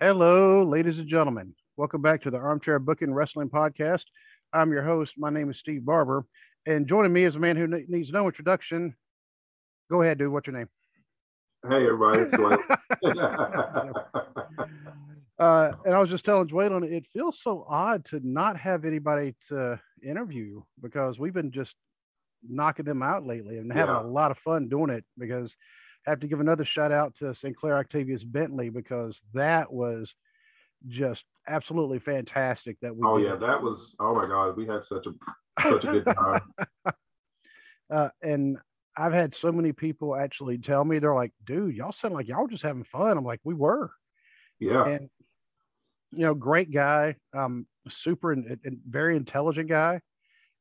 Hello, ladies and gentlemen. Welcome back to the Armchair Booking Wrestling Podcast. I'm your host. My name is Steve Barber, and joining me is a man who ne- needs no introduction. Go ahead, dude. What's your name? Hey, everybody. It's. Uh, and I was just telling Dwayne, it feels so odd to not have anybody to interview because we've been just knocking them out lately and having Yeah. a lot of fun doing it. Because have to give another shout out to Sinclair Octavius Bentley because that was just absolutely fantastic. That we oh yeah, that was. Oh my God, we had such a such a good time. uh, and I've had so many people actually tell me they're like, "Dude, y'all sound like y'all were just having fun." I'm like, "We were," Yeah, and you know, great guy, um, super and, and very intelligent guy,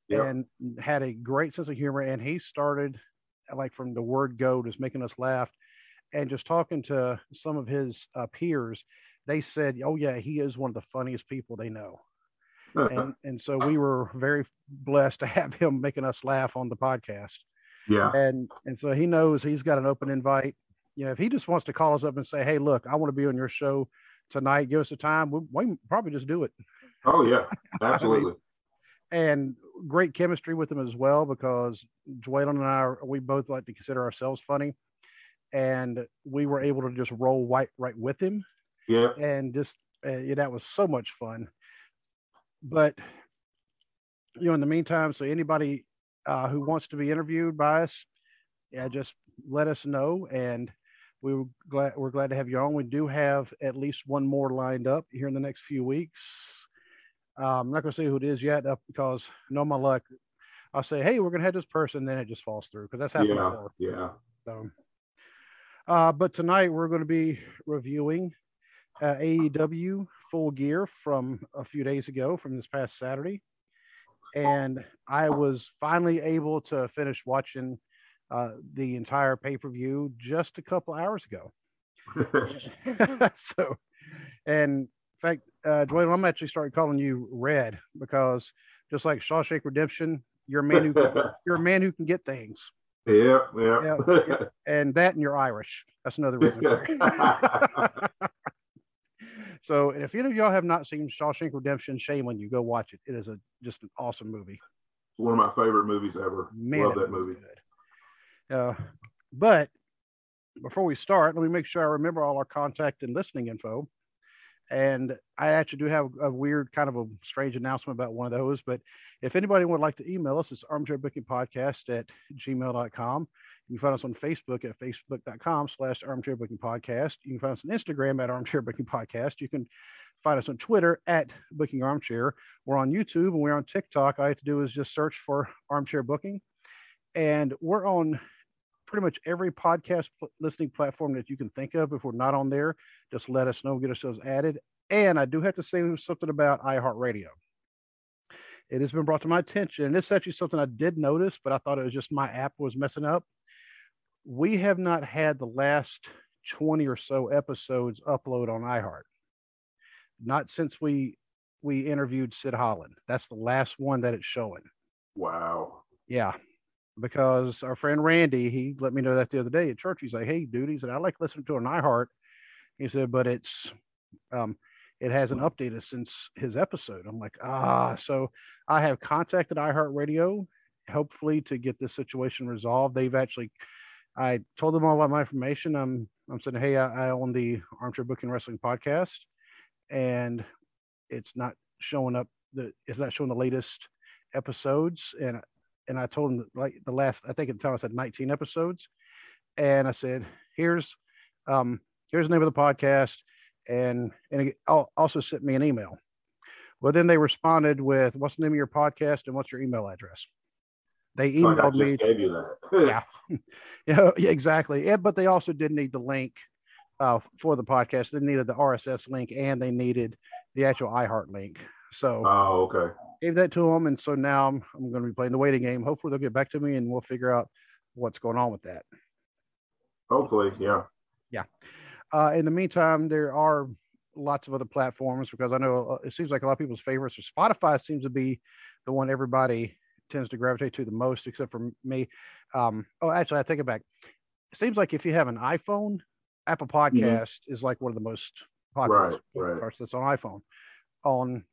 yeah, and had a great sense of humor. And he started like from the word go, just making us laugh, and just talking to some of his uh, peers. They said, "Oh yeah, he is one of the funniest people they know." and and so we were very blessed to have him making us laugh on the podcast yeah, and and so he knows he's got an open invite you know if he just wants to call us up and say hey look i want to be on your show tonight give us a time we, we probably just do it oh yeah, absolutely. And great chemistry with him as well because Dwayne and I are, we both like to consider ourselves funny and we were able to just roll right right with him Yeah, and just uh, yeah, that was so much fun. But you know, in the meantime, so anybody uh, who wants to be interviewed by us, yeah, just let us know, and we were glad we're glad to have you on. We do have at least one more lined up here in the next few weeks. Um, I'm not going to say who it is yet, uh, because no my luck. I'll say, hey, we're going to have this person, then it just falls through because that's happened yeah, before. yeah. So, uh, but tonight we're going to be reviewing uh, AEW Full Gear from a few days ago, from this past Saturday, and I was finally able to finish watching uh, the entire pay per view just a couple hours ago. so, and fact, uh, Dwayne, I'm actually starting calling you Red because just like Shawshank Redemption, you're a man who can, you're a man who can get things, yeah, yeah. Yeah, yeah. and that and you're Irish. That's another reason. so, and if any of y'all have not seen Shawshank Redemption, shame on you. Go watch it. It is a just an awesome movie. One of my favorite movies ever. Man, Love that that movie. Uh, but before we start, let me make sure I remember all our contact and listening info. And I actually do have a weird kind of a strange announcement about one of those. But if anybody would like to email us, it's armchair booking podcast at gmail.com. You can find us on Facebook at facebook.com slash armchair booking podcast. You can find us on Instagram at armchair booking podcast. You can find us on Twitter at booking armchair. We're on YouTube and we're on TikTok. All you have to do is just search for armchair booking. And we're on pretty much every podcast listening platform that you can think of. If we're not on there, just let us know, get ourselves added. And I do have to say something about iHeartRadio. It has been brought to my attention, and it's actually something I did notice, but I thought it was just my app was messing up. We have not had the last 20 or so episodes upload on iHeart. Not since we we interviewed Sid Holland. That's the last one that it's showing. Wow. Yeah, because our friend Randy, he let me know that the other day at church. He's like, "Hey, dude," he said, "I like listening to an iHeart." He said, "But it's, um, it hasn't updated since his episode." I'm like, "Ah," so I have contacted iHeartRadio, hopefully to get this situation resolved. They've actually, I told them all of my information. I'm, I'm saying, "Hey, I, I own the Armchair Booking Wrestling podcast, and it's not showing up. The it's not showing the latest episodes and and I told him like the last I think at the time I said 19 episodes. And I said here's um here's the name of the podcast. And and it also sent me an email. Well then they responded with what's the name of your podcast and what's your email address? They It's like I emailed me gave you that. yeah. Yeah, yeah exactly. Yeah, but they also did need the link uh, for the podcast. They needed the RSS link and they needed the actual iHeart link. So Oh, okay. Gave that to them, and so now I'm, I'm going to be playing the waiting game. Hopefully, they'll get back to me, and we'll figure out what's going on with that. Hopefully, yeah. Yeah. Uh, in the meantime, there are lots of other platforms because I know uh, it seems like a lot of people's favorites. Or Spotify seems to be the one everybody tends to gravitate to the most, except for me. Um, oh, actually, I take it back. It seems like if you have an iPhone, Apple Podcast is like one of the most podcast, Right, right. that's on iPhone, on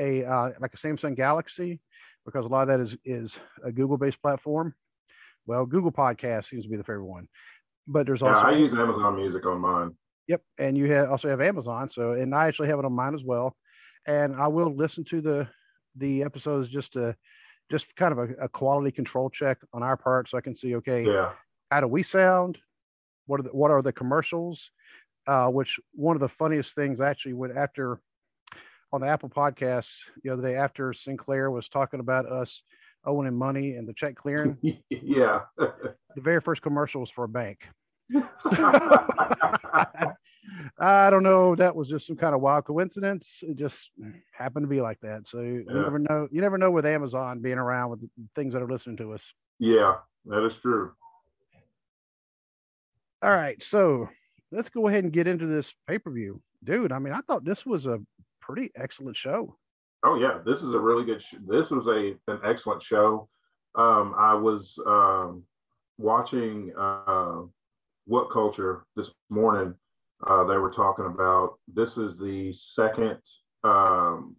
a uh, like a Samsung Galaxy, because a lot of that is is a Google-based platform. Well, Google Podcast seems to be the favorite one, but there's Yeah, also I use Amazon Music on mine. Yep, and you have also have Amazon. So, and I actually have it on mine as well. And I will listen to the the episodes just to just kind of a, a quality control check on our part, so I can see okay, Yeah, how do we sound? What are the, what are the commercials? Uh, which one of the funniest things actually when after on the Apple podcast the other day after Sinclair was talking about us owing him money and the check clearing, yeah. the very first commercial was for a bank. I don't know. That was just some kind of wild coincidence. It just happened to be like that. So you Yeah. never know. You never know with Amazon being around with things that are listening to us. yeah, that is true. All right. So let's go ahead and get into this pay per view, dude. I mean, I thought this was a pretty excellent show. Oh yeah, this is a really good. Sh- this was a an excellent show. Um, I was um, watching uh, What Culture this morning. Uh, they were talking about this is the second um,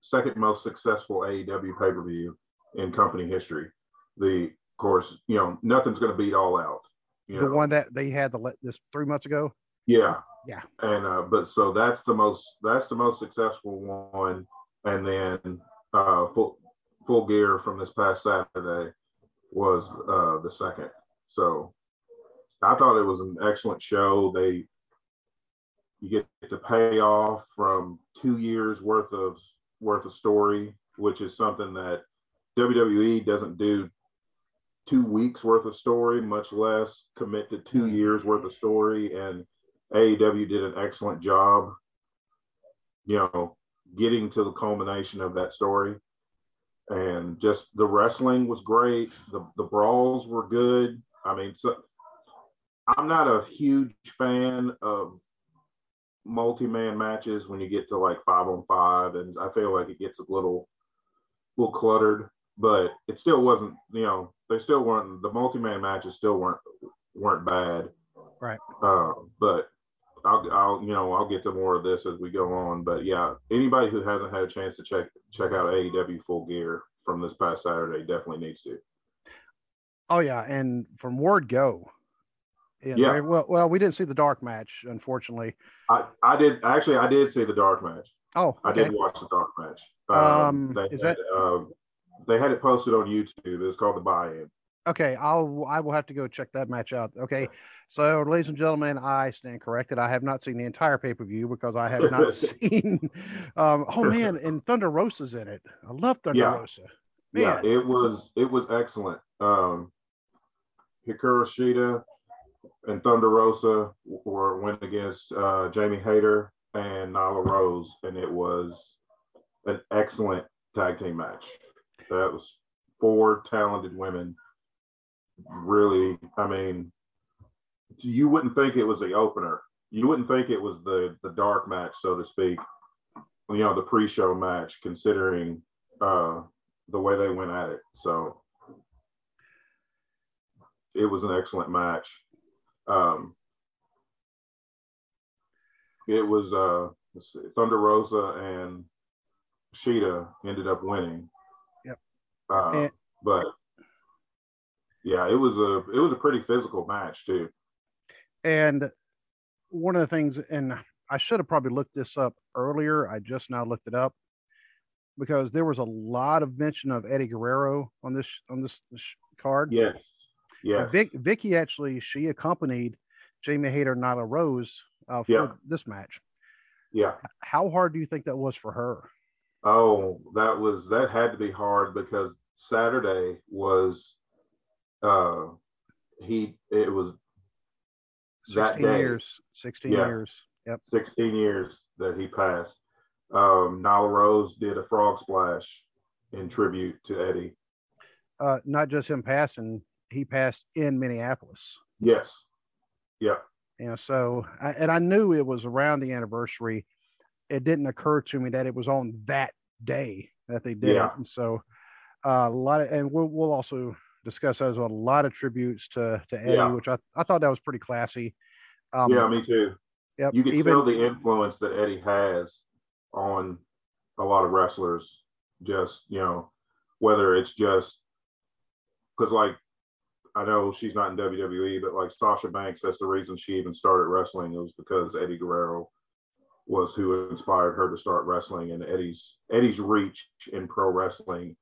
second most successful AEW pay per view in company history. The of course, you know, nothing's going to beat All Out. You The know? one that they had the this three months ago. Yeah. Yeah. And uh, but so that's the most that's the most successful one, and then uh, full full gear from this past Saturday was uh, the second. So I thought it was an excellent show. They you get to pay off from two years worth of worth of story, which is something that WWE doesn't do two weeks worth of story, much less commit to two years worth of story. And AEW did an excellent job, you know, getting to the culmination of that story. And just the wrestling was great. The the brawls were good. I mean, so I'm not a huge fan of multi-man matches when you get to like five on five, and I feel like it gets a little little cluttered. But it still wasn't, you know, they still weren't the multi-man matches still weren't weren't bad. Right. Uh, but I'll, I'll, you know, I'll get to more of this as we go on. But yeah, anybody who hasn't had a chance to check check out AEW Full Gear from this past Saturday definitely needs to. Oh yeah, and from word go. Yeah. Yeah. Well, well, we didn't see the dark match, unfortunately. I, I did actually I did see the dark match. Oh, I did watch the dark match. Um, they is had, that- um, they had it posted on YouTube. It was called the buy-in. Okay, I'll I will have to go check that match out. Okay, so ladies and gentlemen, I stand corrected. I have not seen the entire pay per view because I have not seen. Um, oh man, and Thunder Rosa's in it. I love Thunder Yeah. Rosa. Yeah, it was it was excellent. Um, Hikaru Shida and Thunder Rosa were went against uh, Jamie Hayter and Nyla Rose, and it was an excellent tag team match. That was four talented women. Really, I mean, you wouldn't think it was the opener. You wouldn't think it was the the dark match, so to speak. You know, the pre-show match, considering uh, the way they went at it. So it was an excellent match. Um, it was uh, see, Thunder Rosa and Shida ended up winning. Yep. Uh, And- but yeah, it was a it was a pretty physical match too. and one of the things, and I should have probably looked this up earlier. I just now looked it up because there was a lot of mention of Eddie Guerrero on this on this, this card. Yes. Yes. Vic, Vicky actually she accompanied Jamie Hayter and Nyla Rose uh, for Yeah. this match. yeah. How hard do you think that was for her? Oh, that was that had to be hard because Saturday was uh he it was that day. years. 16 Yeah. years. Yep. 16 years that he passed. Um Nyla Rose did a frog splash in tribute to Eddie. Uh, not just him passing, he passed in Minneapolis. Yes. Yeah. Know, so I, and I knew it was around the anniversary. It didn't occur to me that it was on that day that they did Yeah. it. And so uh, a lot of, and we'll, we'll also discuss that as well. A lot of tributes to to Eddie, Yeah. which I, I thought that was pretty classy. Um, yeah, me too. Yep. You can even tell the influence that Eddie has on a lot of wrestlers. Just you know, whether it's just because like I know she's not in WWE, but like Sasha Banks, that's the reason she even started wrestling. It was because Eddie Guerrero was who inspired her to start wrestling, and Eddie's Eddie's reach in pro wrestling,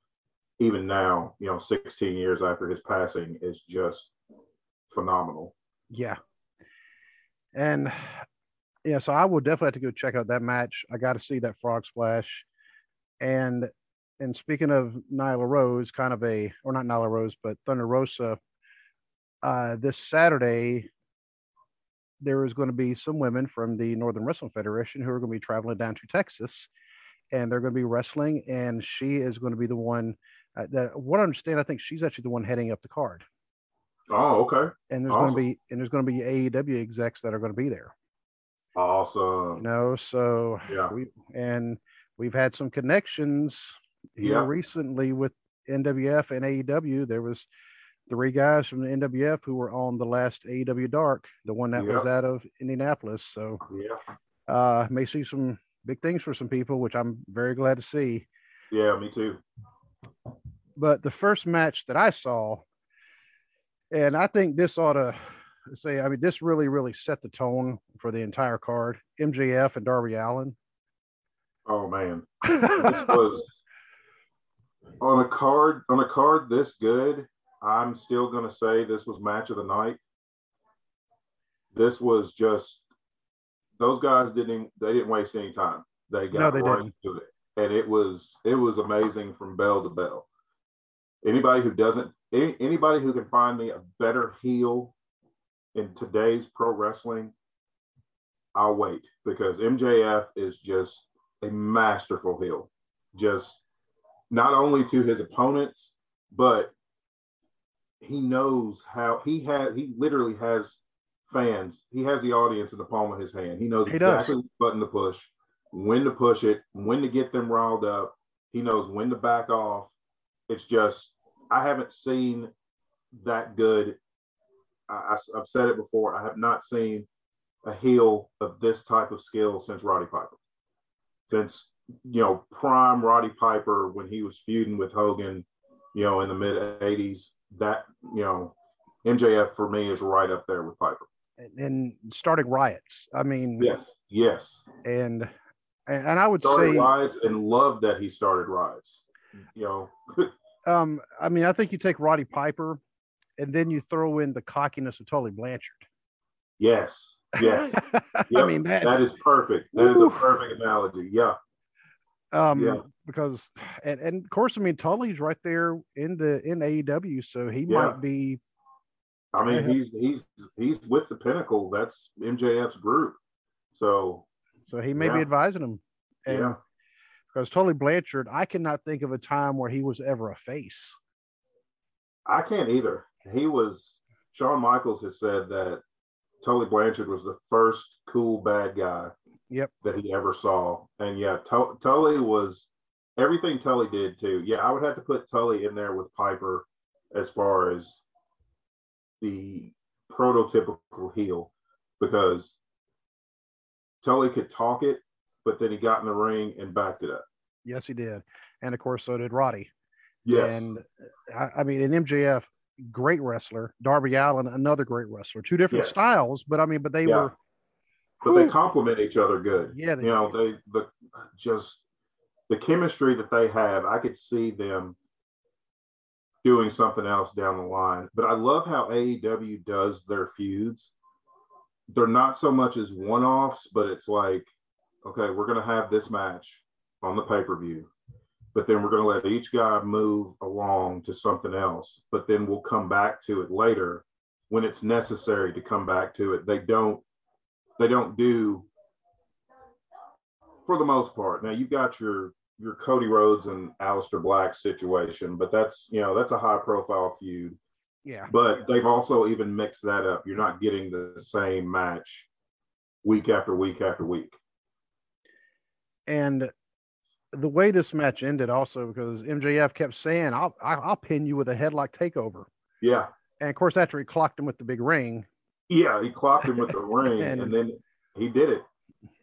even now, you know, 16 years after his passing, is just phenomenal. yeah. And yeah, so I will definitely have to go check out that match. I got to see that frog splash. And and speaking of Nyla Rose, kind of a or not Nyla Rose, but Thunder Rosa, uh, this Saturday there is going to be some women from the Northern Wrestling Federation who are going to be traveling down to Texas, and they're going to be wrestling. And she is going to be the one uh, that, what I understand, I think she's actually the one heading up the card. Oh, okay, And there's Awesome. going to be and there's going to be AEW execs that are going to be there. awesome. You know, so Yeah. we and we've had some connections here Yeah. recently with NWF and AEW. There was three guys from the NWF who were on the last AEW Dark, the one that was out of Indianapolis. So Yeah, uh may see some big things for some people, which I'm very glad to see. yeah, me too. But the first match that I saw, and I think this ought to say, I mean, this really, really set the tone for the entire card. MJF and Darby Allin. Oh man, this was on a card on a card this good. I'm still gonna say this was match of the night. This was just those guys didn't they didn't waste any time. They got No, they right didn't. to it, and it was it was amazing from bell to bell. Anybody who doesn't any, anybody who can find me a better heel in today's pro wrestling, I'll wait because MJF is just a masterful heel. Just not only to his opponents, but he knows how he had he literally has fans. He has the audience in the palm of his hand. He knows He does. exactly which button to push, when to push it, when to get them riled up. He knows when to back off. It's just I haven't seen that good. I, have said it before. I have not seen a heel of this type of skill since Roddy Piper. Since you know prime Roddy Piper when he was feuding with Hogan, you know in the mid '80s. That you know MJF for me is right up there with Piper. and, and starting riots. I mean, Yes, yes. and and and I would Started say, riots and love that he started riots. You know, um, I mean, I think you take Roddy Piper, and then you throw in the cockiness of Tully Blanchard. yes, yes. I mean, that's, that is perfect. That is a perfect analogy. Yeah, um, yeah. because, and, and of course, I mean, Tully's right there in the in AEW, so he Yeah. might be. I mean, he's he's he's with the pinnacle. That's MJF's group. So So he may be advising him. And yeah, because Tully Blanchard, I cannot think of a time where he was ever a face. I can't either. He was Shawn Michaels has said that Tully Blanchard was the first cool bad guy Yep. that he ever saw. And yeah, Tu- Tully was everything Tully did too. Yeah, I would have to put Tully in there with Piper as far as the prototypical heel because Tully could talk it, but then he got in the ring and backed it up. Yes, he did, and of course, so did Roddy. Yes. And I, I mean, in MJF, great wrestler. Darby Allin, another great wrestler. Two different Yes. styles, but I mean, but they Yeah. were. but they complement each other good. Yeah, they you know, they the just the chemistry that they have. I could see them doing something else down the line. But I love how AEW does their feuds. They're not so much as one-offs, but it's like, okay, we're gonna have this match on the pay-per-view, but then we're gonna let each guy move along to something else. But then we'll come back to it later when it's necessary to come back to it. They don't they don't do for the most part. Now you've got your your Cody Rhodes and Aleister Black situation, but that's you know that's a high profile feud. yeah, But they've also even mixed that up. You're not getting the same match week after week after week. And the way this match ended, also because MJF kept saying, "I'll I'll pin you with a headlock takeover," Yeah, and of course, after he clocked him with the big ring, yeah. He clocked him with the ring, And- and, then he did it.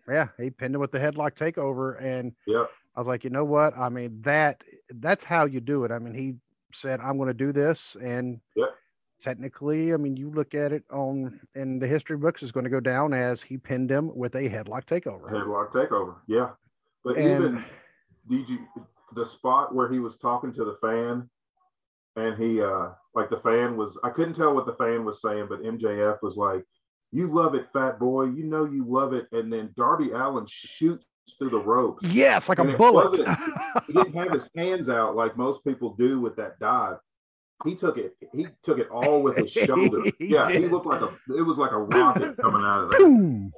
Yeah, he pinned him with the headlock takeover, and yeah, I was like, you know what? I mean that that's how you do it. I mean, he said, "I'm going to do this," and yeah. technically, I mean, you look at it on in the history books, is going to go down as he pinned him with a headlock takeover. Headlock takeover, yeah. But and, even did you the spot where he was talking to the fan, and he uh like the fan was I couldn't tell what the fan was saying, but MJF was like, "You love it, fat boy. You know you love it." And then Darby Allin shoots through the ropes. Yes, like and a bullet. he didn't have his hands out like most people do with that dive. He took it. He took it all with his shoulder. he yeah, did. he looked like a. It was like a rocket coming out of there.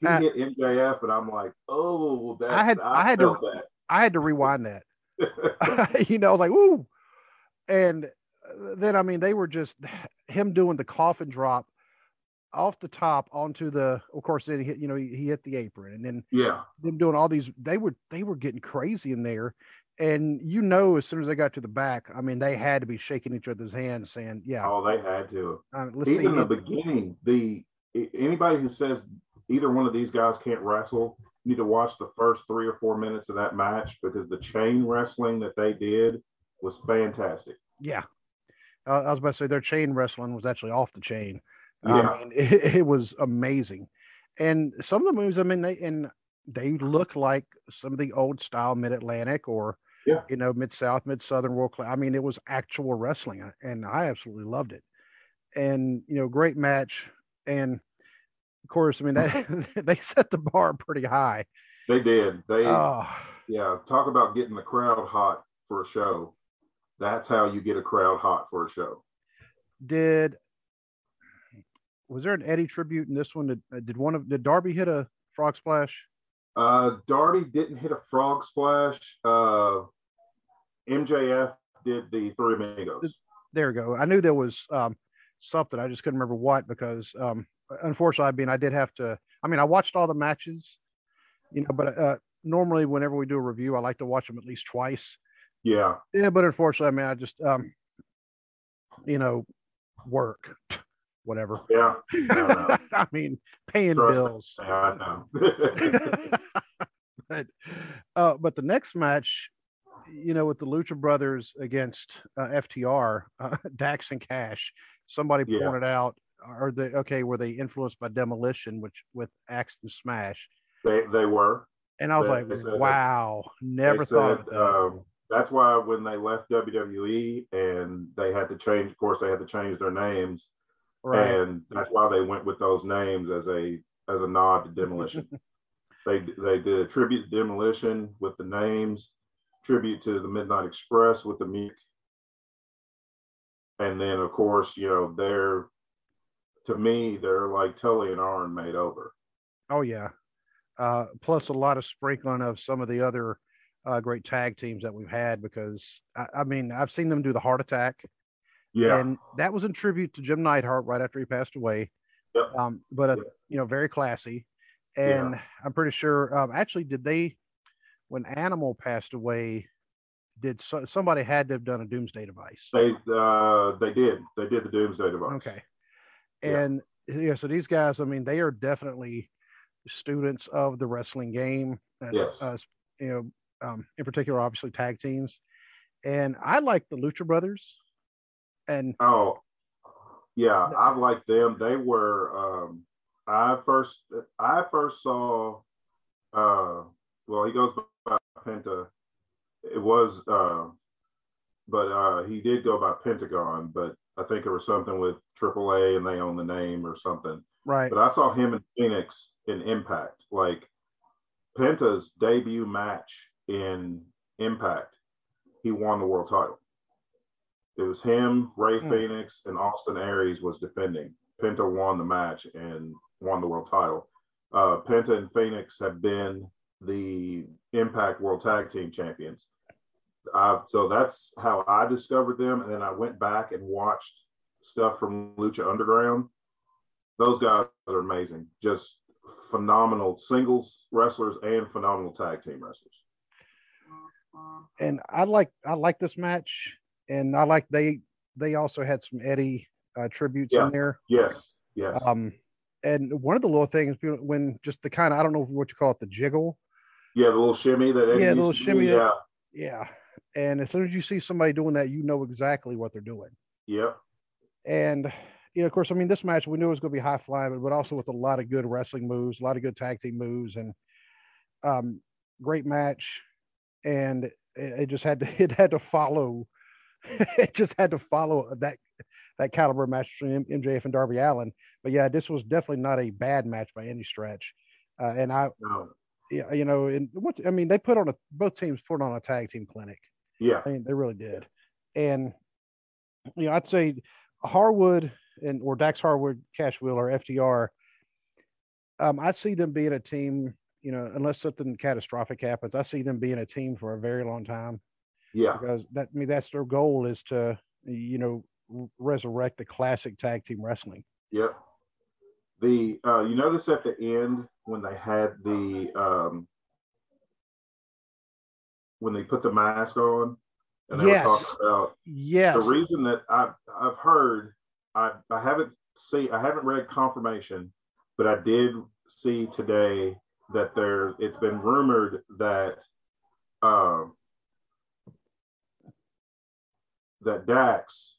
He uh, hit MJF, and I'm like, oh, that. I had. I, I had to. That. I had to rewind that. you know, I was like, ooh, and then I mean, they were just him doing the coffin drop off the top onto the of course then he hit you know he, he, hit the apron and then yeah them doing all these they were they were getting crazy in there and you know as soon as they got to the back i mean they had to be shaking each other's hands saying yeah oh they had to even the beginning the anybody who says either one of these guys can't wrestle you need to watch the first three or four minutes of that match because the chain wrestling that they did was fantastic yeah uh, i was about to say their chain wrestling was actually off the chain yeah. I mean, it, it, was amazing. And some of the moves, I mean, they and they look like some of the old style mid Atlantic or yeah. you know mid South, mid Southern world class. I mean, it was actual wrestling, and I absolutely loved it. And you know, great match. And of course, I mean, that, they set the bar pretty high. They did. They oh. yeah. Talk about getting the crowd hot for a show. That's how you get a crowd hot for a show. Did was there an Eddie tribute in this one? Did, uh, did one of did Darby hit a frog splash? Uh, Darby didn't hit a frog splash. Uh, MJF did the Three Amigos. There we go. I knew there was um, something. I just couldn't remember what because um, unfortunately, I mean, I did have to. I mean, I watched all the matches, you know, but uh, normally whenever we do a review, I like to watch them at least twice. Yeah. Yeah, but unfortunately, I mean, I just um, you know, work whatever. Yeah. I mean, paying Trust bills. Me. I know. but uh, but the next match, you know, with the Lucha Brothers against uh, FTR, uh, Dax and Cash, somebody yeah. pointed out, are they okay? Were they influenced by Demolition, which with Axe and Smash? They they were. And I was they, like, they wow, never thought said, of that. Um, that's why when they left WWE and they had to change, of course, they had to change their names Right. And that's why they went with those names as a as a nod to demolition. they they did a tribute to demolition with the names, tribute to the Midnight Express with the music. And then of course, you know, they're to me, they're like Tully and Arn made over. Oh yeah. Uh, plus a lot of sprinkling of some of the other uh, great tag teams that we've had because I, I mean I've seen them do the heart attack yeah. And that was in tribute to Jim Neidhart right after he passed away. Yep. Um, but, uh, yep. you know, very classy. And yeah. I'm pretty sure, um, actually, did they, when Animal passed away, did so, somebody had to have done a doomsday device? They, uh, they did. They did the doomsday device. Okay. And yeah. yeah, so these guys, I mean, they are definitely students of the wrestling game. Yes. Uh, you know, um, in particular, obviously tag teams. And I like the Lucha Brothers. And oh, yeah, I like them. They were. Um, I first I first saw. Uh, well, he goes by Penta. It was, uh, but uh, he did go by Pentagon. But I think it was something with AAA and they own the name or something. Right. But I saw him in Phoenix in Impact. Like Penta's debut match in Impact, he won the world title. It was him, Ray mm. Phoenix, and Austin Aries was defending. Penta won the match and won the world title. Uh, Penta and Phoenix have been the Impact World Tag Team Champions. Uh, so that's how I discovered them. And then I went back and watched stuff from Lucha Underground. Those guys are amazing. Just phenomenal singles wrestlers and phenomenal tag team wrestlers. And I like I like this match and I like they they also had some Eddie uh, tributes yeah. in there. Yes, yes. Um, and one of the little things when just the kind of I don't know what you call it, the jiggle. Yeah, the little shimmy that Eddie yeah, the little shimmy. Yeah, yeah, and as soon as you see somebody doing that, you know exactly what they're doing. yep, And you know, of course, I mean, this match we knew it was going to be high flying, but also with a lot of good wrestling moves, a lot of good tag team moves, and um, great match. And it, it just had to it had to follow. it just had to follow that that caliber match between MJF and Darby Allin. But yeah, this was definitely not a bad match by any stretch. Uh, and I, no, yeah, you know, and what I mean, they put on a both teams put on a tag team clinic. Yeah, I mean, they really did. And you know, I'd say Harwood and or Dax Harwood, Cash Wheeler, FTR, Um, I see them being a team. You know, unless something catastrophic happens, I see them being a team for a very long time yeah, because that I mean that's their goal is to you know resurrect the classic tag team wrestling. yep. The uh, you notice at the end when they had the um, when they put the mask on and they Yes. were talking about Yes. the reason that I've I've heard I I haven't see I haven't read confirmation, but I did see today that there it's been rumored that um that Dax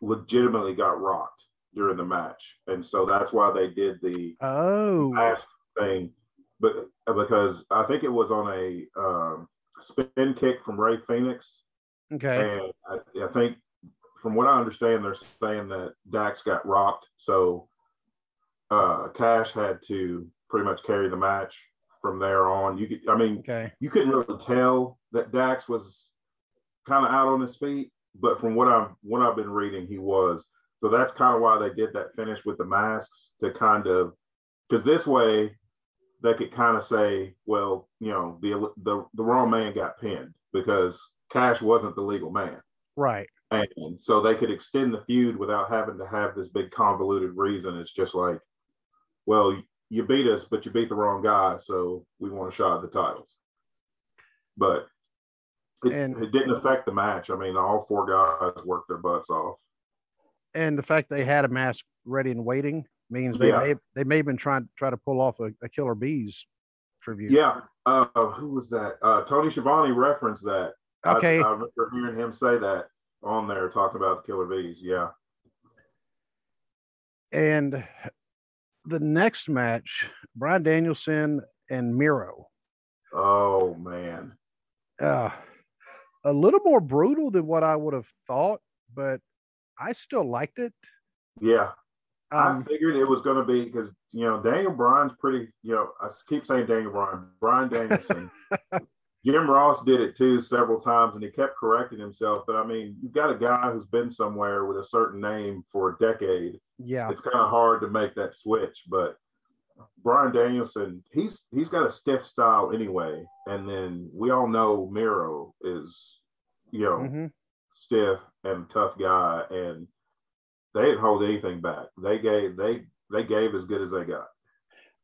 legitimately got rocked during the match, and so that's why they did the Oh. mask thing, but because I think it was on a um, spin kick from Ray Phoenix. Okay. And I, I think, from what I understand, they're saying that Dax got rocked, so uh, Cash had to pretty much carry the match from there on. You could, I mean, Okay. you couldn't really tell that Dax was kind of out on his feet, but from what I'm what I've been reading, he was. So that's kind of why they did that finish with the masks to kind of because this way they could kind of say, well, you know, the the the wrong man got pinned because Cash wasn't the legal man. Right. And so they could extend the feud without having to have this big convoluted reason. It's just like, well, you beat us, but you beat the wrong guy, so we want a shot at the titles. But it, And- it didn't affect the match. I mean, all four guys worked their butts off. And the fact they had a mask ready and waiting means they Yeah. may they may have been trying try to pull off a, a Killer Bees tribute. Yeah. Uh, who was that? Uh, Tony Schiavone referenced that. I- Okay. I, remember hearing him say that on there, talking about the Killer Bees. Yeah. And the next match, Bryan Danielson and Miro. Oh man. Uh, a little more brutal than what I would have thought, but I still liked it. Yeah. I Um, figured it was going to be because you know Daniel Bryan's pretty. You know, I keep saying Daniel Bryan, Brian Danielson. Jim Ross did it too several times, and he kept correcting himself. But I mean, you've got a guy who's been somewhere with a certain name for a decade. yeah, It's kind of hard to make that switch. But Bryan Danielson, he's he's got a stiff style anyway, and then we all know Miro is, you know, mhm. stiff and tough guy, and they didn't hold anything back. They gave they they gave as good as they got.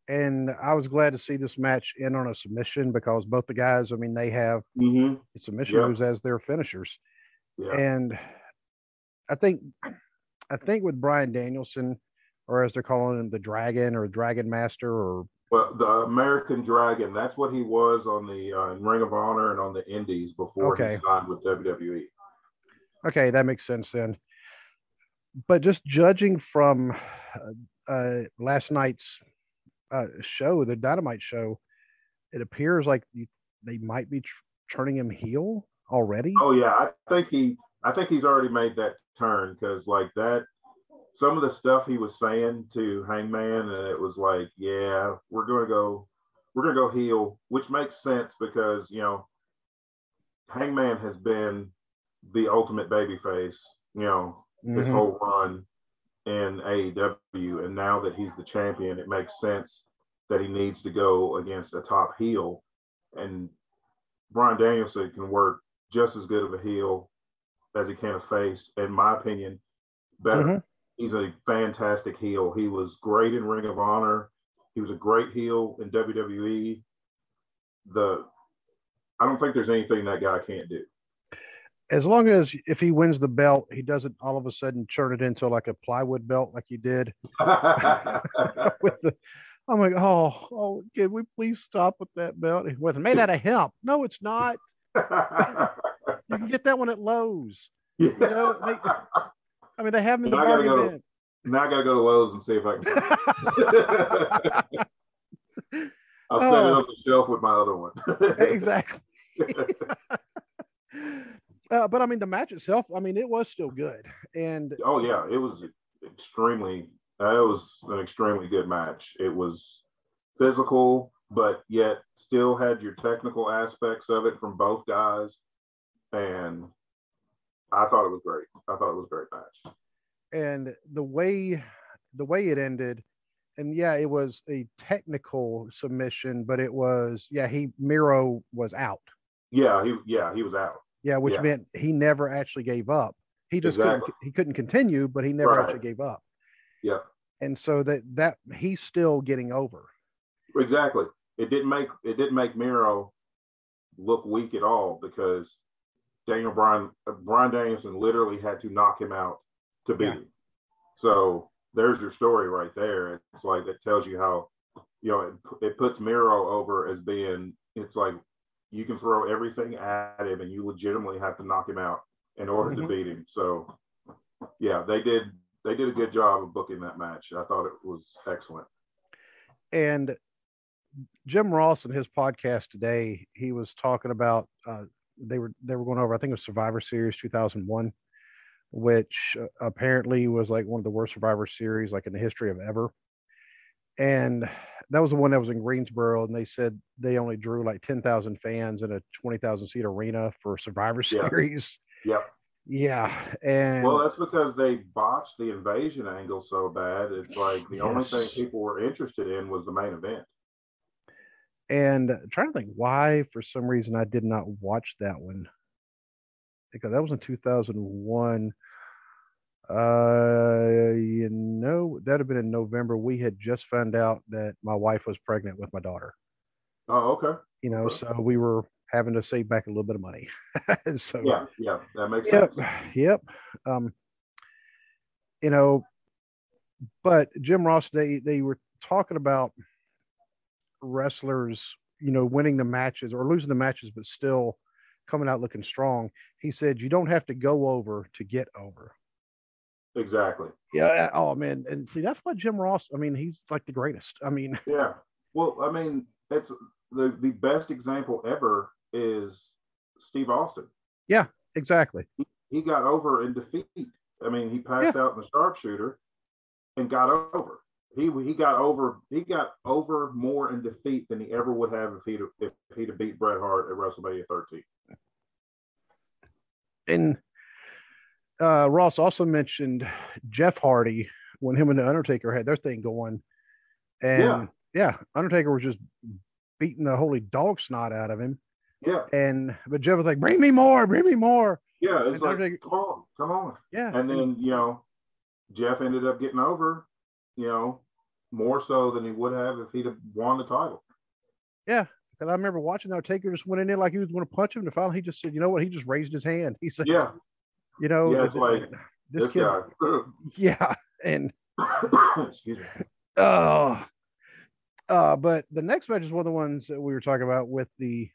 and I was glad to see this match end on a submission because both the guys, I mean, they have Mm-hmm. submission moves as their finishers. Yeah, And I think, I think with Bryan Danielson, or as they're calling him, the Dragon or Dragon Master, or well, the American Dragon, that's what he was on the uh, in Ring of Honor and on the Indies before Okay. he signed with. WWE. okay, that makes sense then. But just judging from uh, uh, last night's uh, show, the Dynamite show, it appears like they might be tr- turning him heel already. Oh yeah, I think he I think he's already made that turn because like that some of the stuff he was saying to Hangman and it was like, yeah, we're gonna go we're gonna go heel, which makes sense because you know Hangman has been the ultimate babyface, you know, his Mhm. whole run in AEW, and now that he's the champion, it makes sense that he needs to go against a top heel, and Bryan Danielson can work just as good of a heel as he can a face, in my opinion, better. Mhm. He's a fantastic heel. He was great in Ring of Honor. He was a great heel in WWE. The I don't think there's anything that guy can't do. As long as if he wins the belt, he doesn't all of a sudden turn it into like a plywood belt like he did with the. I'm like, oh, oh, can we please stop with that belt? It wasn't made out of hemp. No, it's not. You can get that one at Lowe's. You know, they, I mean, they have them in the I go to- now I gotta go to Lowe's and see if I can. I'll set it Oh. on the shelf with my other one. exactly. Uh, but I mean, the match itself, I mean, it was still good. And oh yeah, it was extremely. Uh, it was an extremely good match. It was physical, but yet still had your technical aspects of it from both guys, and I thought it was great. I thought it was a great match. and the way the way it ended and yeah it was a technical submission but it was yeah he miro was out Yeah, he yeah he was out. Yeah which Yeah. meant he never actually gave up he just Exactly. couldn't he couldn't continue but he never Right. actually gave up Yeah. and so that that he's still getting over Exactly. It didn't make it didn't make Miro look weak at all because Daniel Bryan uh, Bryan Danielson literally had to knock him out to beat Yeah. him. So there's your story right there. It's like it tells you how you know it, it puts Miro over as being it's like you can throw everything at him and you legitimately have to knock him out in order Mhm. to beat him. So yeah, they did they did a good job of booking that match. I thought it was excellent. and Jim Ross in his podcast today, he was talking about uh, they were they were going over I think it was Survivor Series 2001, which uh, apparently was like one of the worst Survivor Series like in the history of ever. And that was the one that was in Greensboro, and they said they only drew like 10,000 fans in a 20,000 seat arena for Survivor Yeah. Series. Yep. Yeah, and Well, that's because they botched the invasion angle so bad. It's like the only thing people were interested in was the main event. and trying to think why for some reason I did not watch that one because that was in 2001 uh you know that'd have been in November we had just found out that my wife was pregnant with my daughter Oh, okay. you know Okay. so we were having to save back a little bit of money so Yeah, yeah, that makes yep sense. yep um you know but jim ross they they were talking about wrestlers you know winning the matches or losing the matches but still coming out looking strong he said you don't have to go over to get over Exactly. yeah oh man and see that's why jim ross i mean he's like the greatest i mean Yeah. Well, I mean, it's the the best example ever is Steve Austin. Yeah. Exactly He got over in defeat. I mean, he passed out in the sharpshooter and got over. He he got over. He got over more in defeat than he ever would have if he'd if he'd have beat Bret Hart at WrestleMania 13. and uh, Ross also mentioned Jeff Hardy when him and the Undertaker had their thing going, and Yeah. yeah, Undertaker was just beating the holy dog snot out of him, Yeah, and but Jeff was like, "Bring me more, bring me more." yeah. It's And like, Undertaker- come on, come on. Yeah, And then, you know, Jeff ended up getting over, you know, more so than he would have if he'd have won the title. Yeah, because I remember watching that Taker just went in there like he was going to punch him, and finally he just said, "You know what?" He just raised his hand. He said, Yeah, "You know, Yeah, it's like, this, this, kid, guy. yeah." And Excuse me. Oh, uh, but the next match is one of the ones that we were talking about with the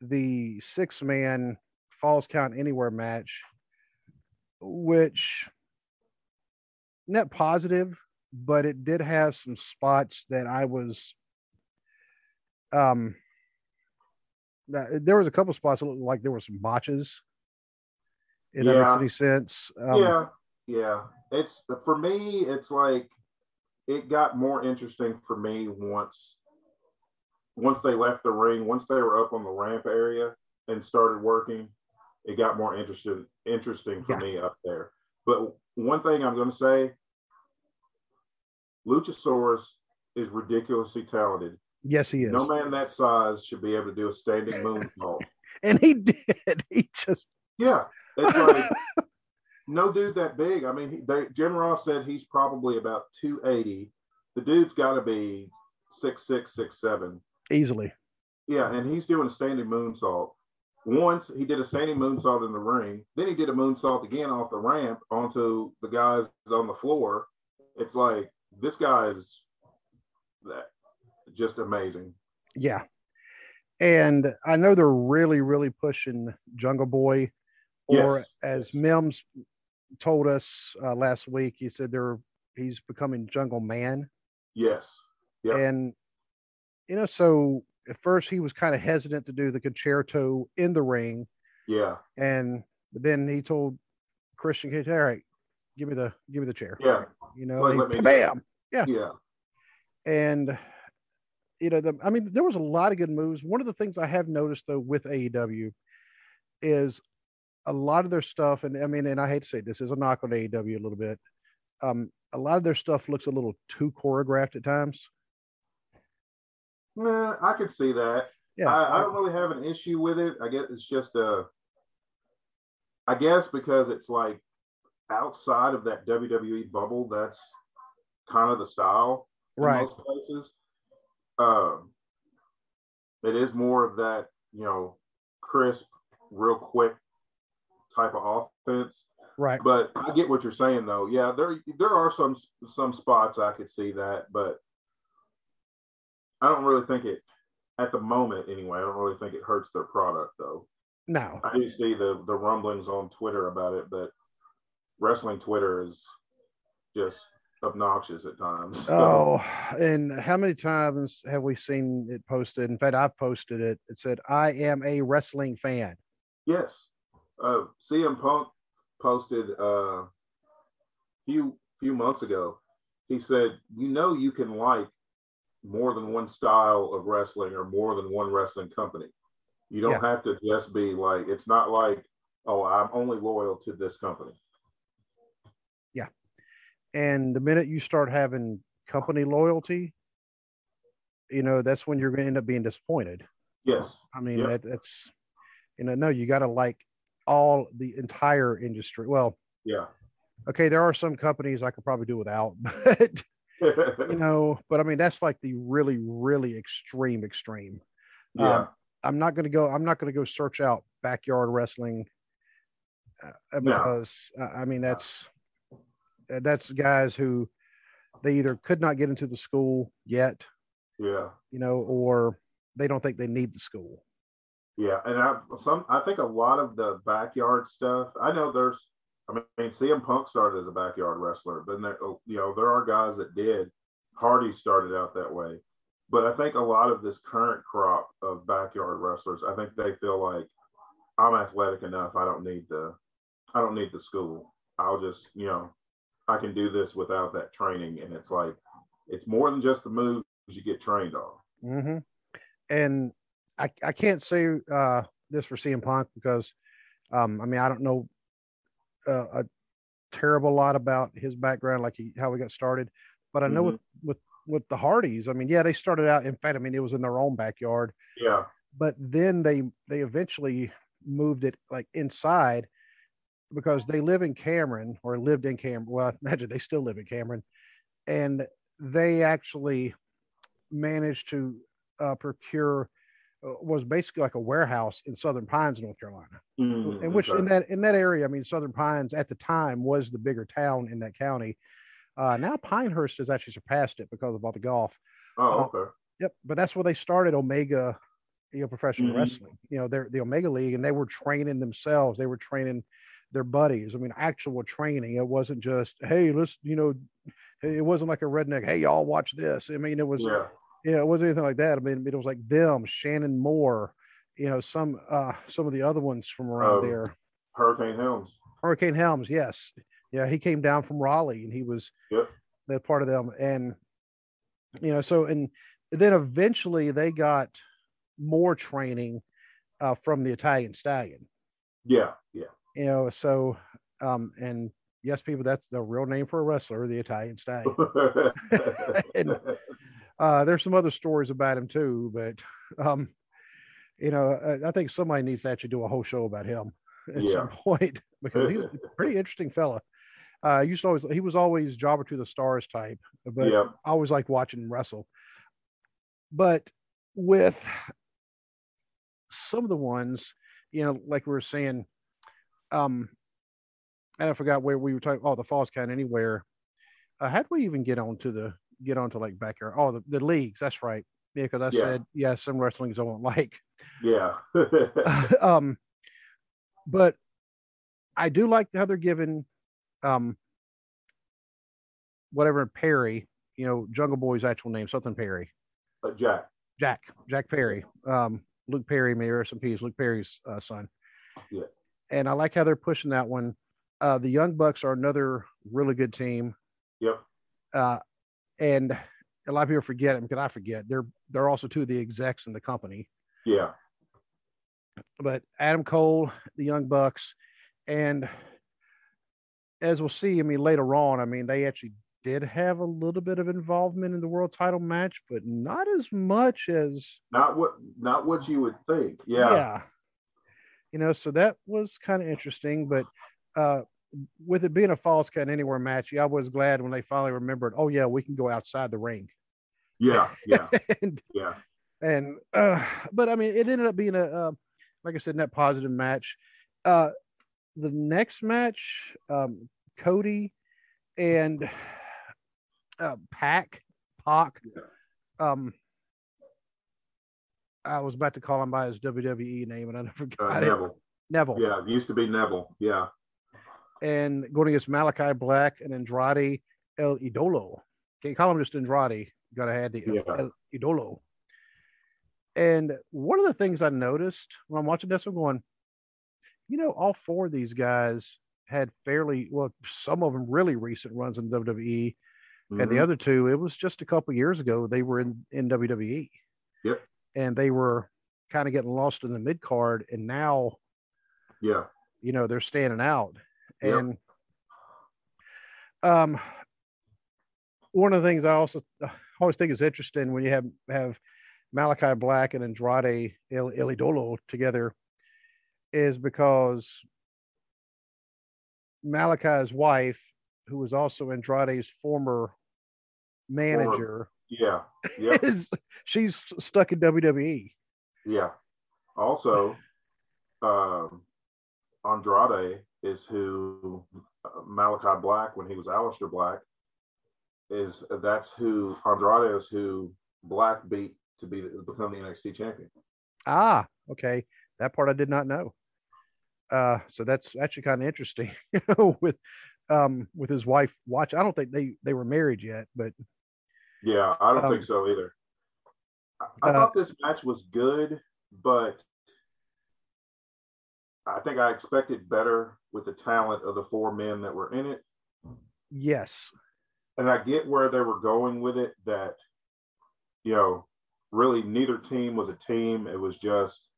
the six man falls count anywhere match, which net positive, but it did have some spots that I was um that there was a couple spots that looked like there were some botches. That Yeah. makes any sense. Um, yeah, yeah. It's for me. It's like it got more interesting for me once once they left the ring. Once they were up on the ramp area and started working, it got more interesting interesting for Yeah. me up there. But one thing I'm going to say, Luchasaurus is ridiculously talented. Yes, he is. No man that size should be able to do a standing moonsault. and he did. He just Yeah, it's like no dude that big. I mean, they, Jim Ross said he's probably about two eighty. The dude's got to be six six six seven. easily. Yeah, and he's doing a standing moonsault. once he did a standing moonsault in the ring. Then he did a moonsault again off the ramp onto the guys on the floor. It's like this guy is that just amazing. Yeah. And I know they're really, really pushing Jungle Boy, or Yes. as Mims told us uh, last week, he said they're he's becoming Jungle Man. Yes. Yep. And you know, so at first he was kind of hesitant to do the Con-chair-to in the ring, Yeah. and then he told Christian Cage, "All right, give me the give me the chair." Yeah. You know, Like, and let me he- bam, Yeah. Yeah. and you know, the I mean, there was a lot of good moves. One of the things I have noticed though with AEW is a lot of their stuff, and I mean, and I hate to say this is a knock on AEW a little bit. Um, a lot of their stuff looks a little too choreographed at times. Nah, I could see that. Yeah, I, I don't really have an issue with it. I guess it's just uh I guess because it's like outside of that WWE bubble, that's kind of the style in right. most places. Um it is more of that, you know, crisp, real quick type of offense. Right. But I get what you're saying though. Yeah, there there are some some spots I could see that, but I don't really think it at the moment anyway. I don't really think it hurts their product though. No. I do see the the rumblings on Twitter about it, but wrestling Twitter is just obnoxious at times. So, Oh, and how many times have we seen it posted? In fact, I've posted it. It said, "I am a wrestling fan." yes. Uh CM Punk posted uh few few months ago. He said, "You know you can like more than one style of wrestling or more than one wrestling company. You don't have to just be like it's not like, oh, I'm only loyal to this company." Yeah, and the minute you start having company loyalty, you know that's when you're going to end up being disappointed. Yes. I mean, Yeah. that, that's you know, no, you got to like all the entire industry. Well, Yeah. okay, there are some companies I could probably do without, but you know, but I mean, that's like the really, really extreme, extreme. yeah. Um, I'm not going to go. I'm not going to go search out backyard wrestling uh, uh, No. because uh, I mean that's uh, that's guys who they either could not get into the school yet, yeah. you know, or they don't think they need the school. Yeah, and I some I think a lot of the backyard stuff. I know there's. I mean, CM Punk started as a backyard wrestler, but there, oh, you know there are guys that did. Hardy started out that way, but I think a lot of this current crop of backyard wrestlers, I think they feel like I'm athletic enough. I don't need the, I don't need the school. I'll just you know, I can do this without that training, and it's like it's more than just the moves you get trained on. hmm And I, I can't say uh, this for CM Punk because, um, I mean, I don't know uh, a terrible lot about his background, like he, how he got started, but I know with, with, with the Hardys, I mean, yeah, they started out, in fact, I mean, it was in their own backyard, Yeah, but then they, they eventually moved it like inside because they live in Cameron or lived in Cameron. Well, I imagine they still live in Cameron. And they actually managed to uh, procure was basically like a warehouse in Southern Pines, North Carolina, Mm, in which okay. in that in that area, I mean, Southern Pines at the time was the bigger town in that county. Uh, now Pinehurst has actually surpassed it because of all the golf. oh okay. Yep, but that's where they started Omega, you know, professional Mhm. wrestling. You know, they're the Omega League, and they were training themselves. They were training their buddies. I mean, actual training. It wasn't just, hey, let's, you know, it wasn't like a redneck. Hey, y'all watch this. I mean, it was, Yeah. Know, it wasn't anything like that. I mean, it was like them, Shannon Moore, you know, some uh some of the other ones from around Um, there. Hurricane Helms. Hurricane Helms, yes. Yeah, he came down from Raleigh and he was Yep. that part of them. And you know, so and then eventually they got more training uh, from the Italian stallion. Yeah, yeah. You know, so um and yes, people, that's the real name for a wrestler, the Italian stallion. And- Uh there's some other stories about him too, but um, you know, I, I think somebody needs to actually do a whole show about him at Yeah. some point because he's a pretty interesting fella. Uh, used to always he was always jobber to the stars type, but yeah, I always liked watching him wrestle. But with some of the ones, you know, like we were saying, um, and I forgot where we were talking. Oh, the Falls Count Anywhere. Uh, how do we even get on to the get onto like back here? Oh, the, the leagues. That's right. Yeah, because I Yeah. said yeah, some wrestlings I won't like. Yeah. um, but I do like how they're giving um whatever Perry, you know, Jungle Boy's actual name, something Perry, Uh, Jack. Jack, Jack Perry, um, Luke Perry, may he rest in peace, Luke Perry's uh, son. Yeah. And I like how they're pushing that one. Uh, the Young Bucks are another really good team. Yep. Uh, and a lot of people forget it because I forget. They're they're also two of the execs in the company. Yeah. but Adam Cole, the Young Bucks, and as we'll see, I mean, later on, I mean, they actually did have a little bit of involvement in the world title match, but not as much as Not what not what you would think. Yeah. Yeah. You know, so that was kind of interesting, but uh with it being a falls count anywhere match, yeah, I was glad when they finally remembered, oh yeah, we can go outside the ring. Yeah. Yeah. and Yeah. and uh but i mean it ended up being a uh, like i said net positive match uh the next match um cody and uh pack Pac, um i was about to call him by his wwe name and i never Uh, got it Neville. neville Yeah. It used to be Neville. Yeah. And going against malachi black and andrade el idolo can't call him just andrade you gotta add the Yeah. el idolo and one of the things I noticed when I'm watching this, I'm going, you know, all four of these guys had fairly well, some of them really recent runs in WWE, and the Mhm. other two, it was just a couple years ago they were in in WWE. Yep. And they were kind of getting lost in the mid card, and now Yeah. you know they're standing out. Yep. And um, one of the things I also always think is interesting when you have have Malachi Black and Andrade El Elidolo together is because Malachi's wife, who was also Andrade's former manager, Yeah. Yep. is she's stuck in. WWE. Yeah. Also, um, Andrade is who uh, Malachi Black, when he was Aleister Black, is that's who Andrade is who Black beat to be become the NXT champion. Ah, okay. That part I did not know. Uh, so that's actually kind of interesting with um with his wife watch. I don't think they they were married yet, but Yeah, I don't Um, think so either. I, I uh, thought this match was good, but I think I expected better with the talent of the four men that were in it. yes. and I get where they were going with it that, you know, really neither team was a team. It was just,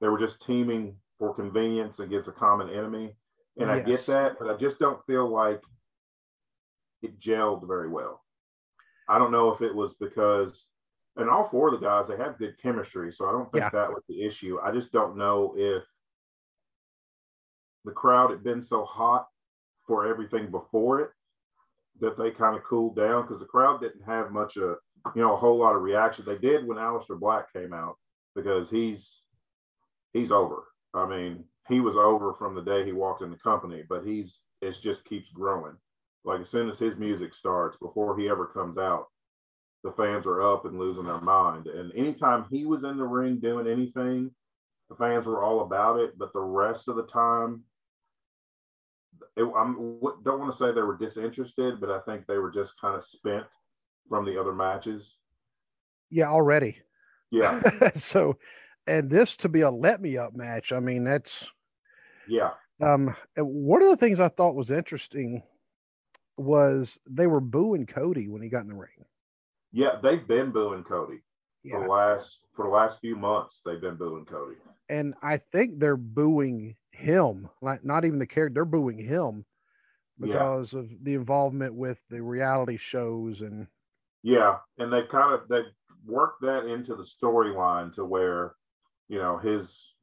they were just teaming for convenience against a common enemy. And I get that, but I just don't feel like it gelled very well. I don't know if it was because, and all four of the guys, they have good chemistry. So I don't think Yeah. that was the issue. I just don't know if the crowd had been so hot for everything before it that they kind of cooled down because the crowd didn't have much of you know a whole lot of reaction. They did when Aleister Black came out because he's he's over. I mean, he was over from the day he walked in the company, but he's it just keeps growing. Like as soon as his music starts, before he ever comes out, the fans are up and losing their mind. And anytime he was in the ring doing anything, the fans were all about it. But the rest of the time, it, I'm w- don't want to say they were disinterested, but I think they were just kind of spent from the other matches. Yeah, already. Yeah, so and this to be a let me up match, I mean, that's yeah, um one of the things I thought was interesting was they were booing Cody when he got in the ring. yeah. They've been booing Cody for the last for the last few months. They've been booing Cody. and I think they're booing him, like not even the character, they're booing him Yeah. because of the involvement with the reality shows and Yeah, and they've kind of they've worked that into the storyline to where, you know, his,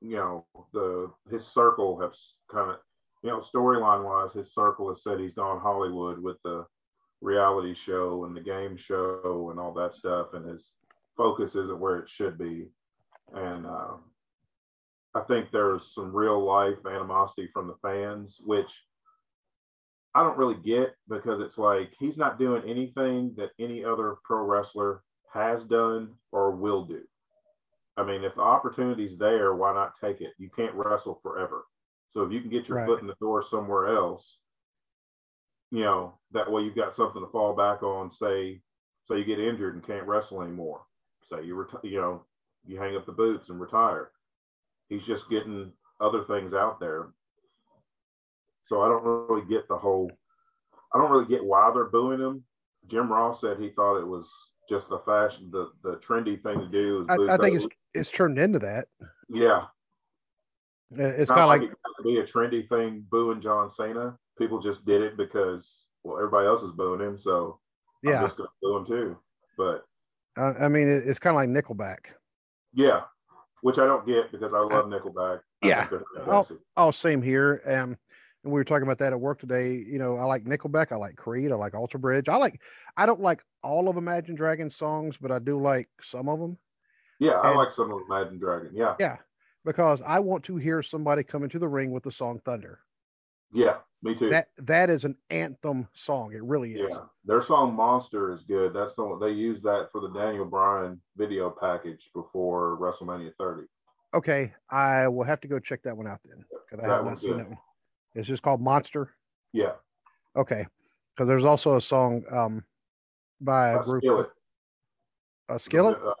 you know, the his circle has kind of, you know, storyline wise, his circle has said he's gone Hollywood with the reality show and the game show and all that stuff, and his focus isn't where it should be, and uh, I think there's some real life animosity from the fans, which I don't really get because it's like he's not doing anything that any other pro wrestler has done or will do. I mean, if the opportunity's there, why not take it? You can't wrestle forever. So if you can get your Right. foot in the door somewhere else, you know, that way you've got something to fall back on. Say, so you get injured and can't wrestle anymore. Say you reti- you know, you hang up the boots and retire. He's just getting other things out there. So I don't really get the whole. I don't really get why they're booing him. Jim Ross said he thought it was just the fashion, the the trendy thing to do. Is I, I think it's it's turned into that. yeah. Uh, It's kind of like it to be a trendy thing booing John Cena. People just did it because well everybody else is booing him, so I'm yeah. just gonna boo him too. But Uh, I mean, it's kind of like Nickelback. yeah, which I don't get because I love Nickelback. I yeah. think they're Oh, fantastic. Oh, same here. Um, and we were talking about that at work today. You know, I like Nickelback. I like Creed. I like Alter Bridge. I like. I don't like all of Imagine Dragons songs, but I do like some of them. yeah, I like some of Imagine Dragon. Yeah, Yeah, because I want to hear somebody come into the ring with the song Thunder. yeah, me too. That that is an anthem song. It really is. Yeah, their song "Monster" is good. That's the one they used that for the Daniel Bryan video package before WrestleMania 30. Okay, I will have to go check that one out then because I That have not seen good. that one. It's just called Monster. Yeah, Okay, because there's also a song um by a uh, group Skillet. uh, Skillet. Uh,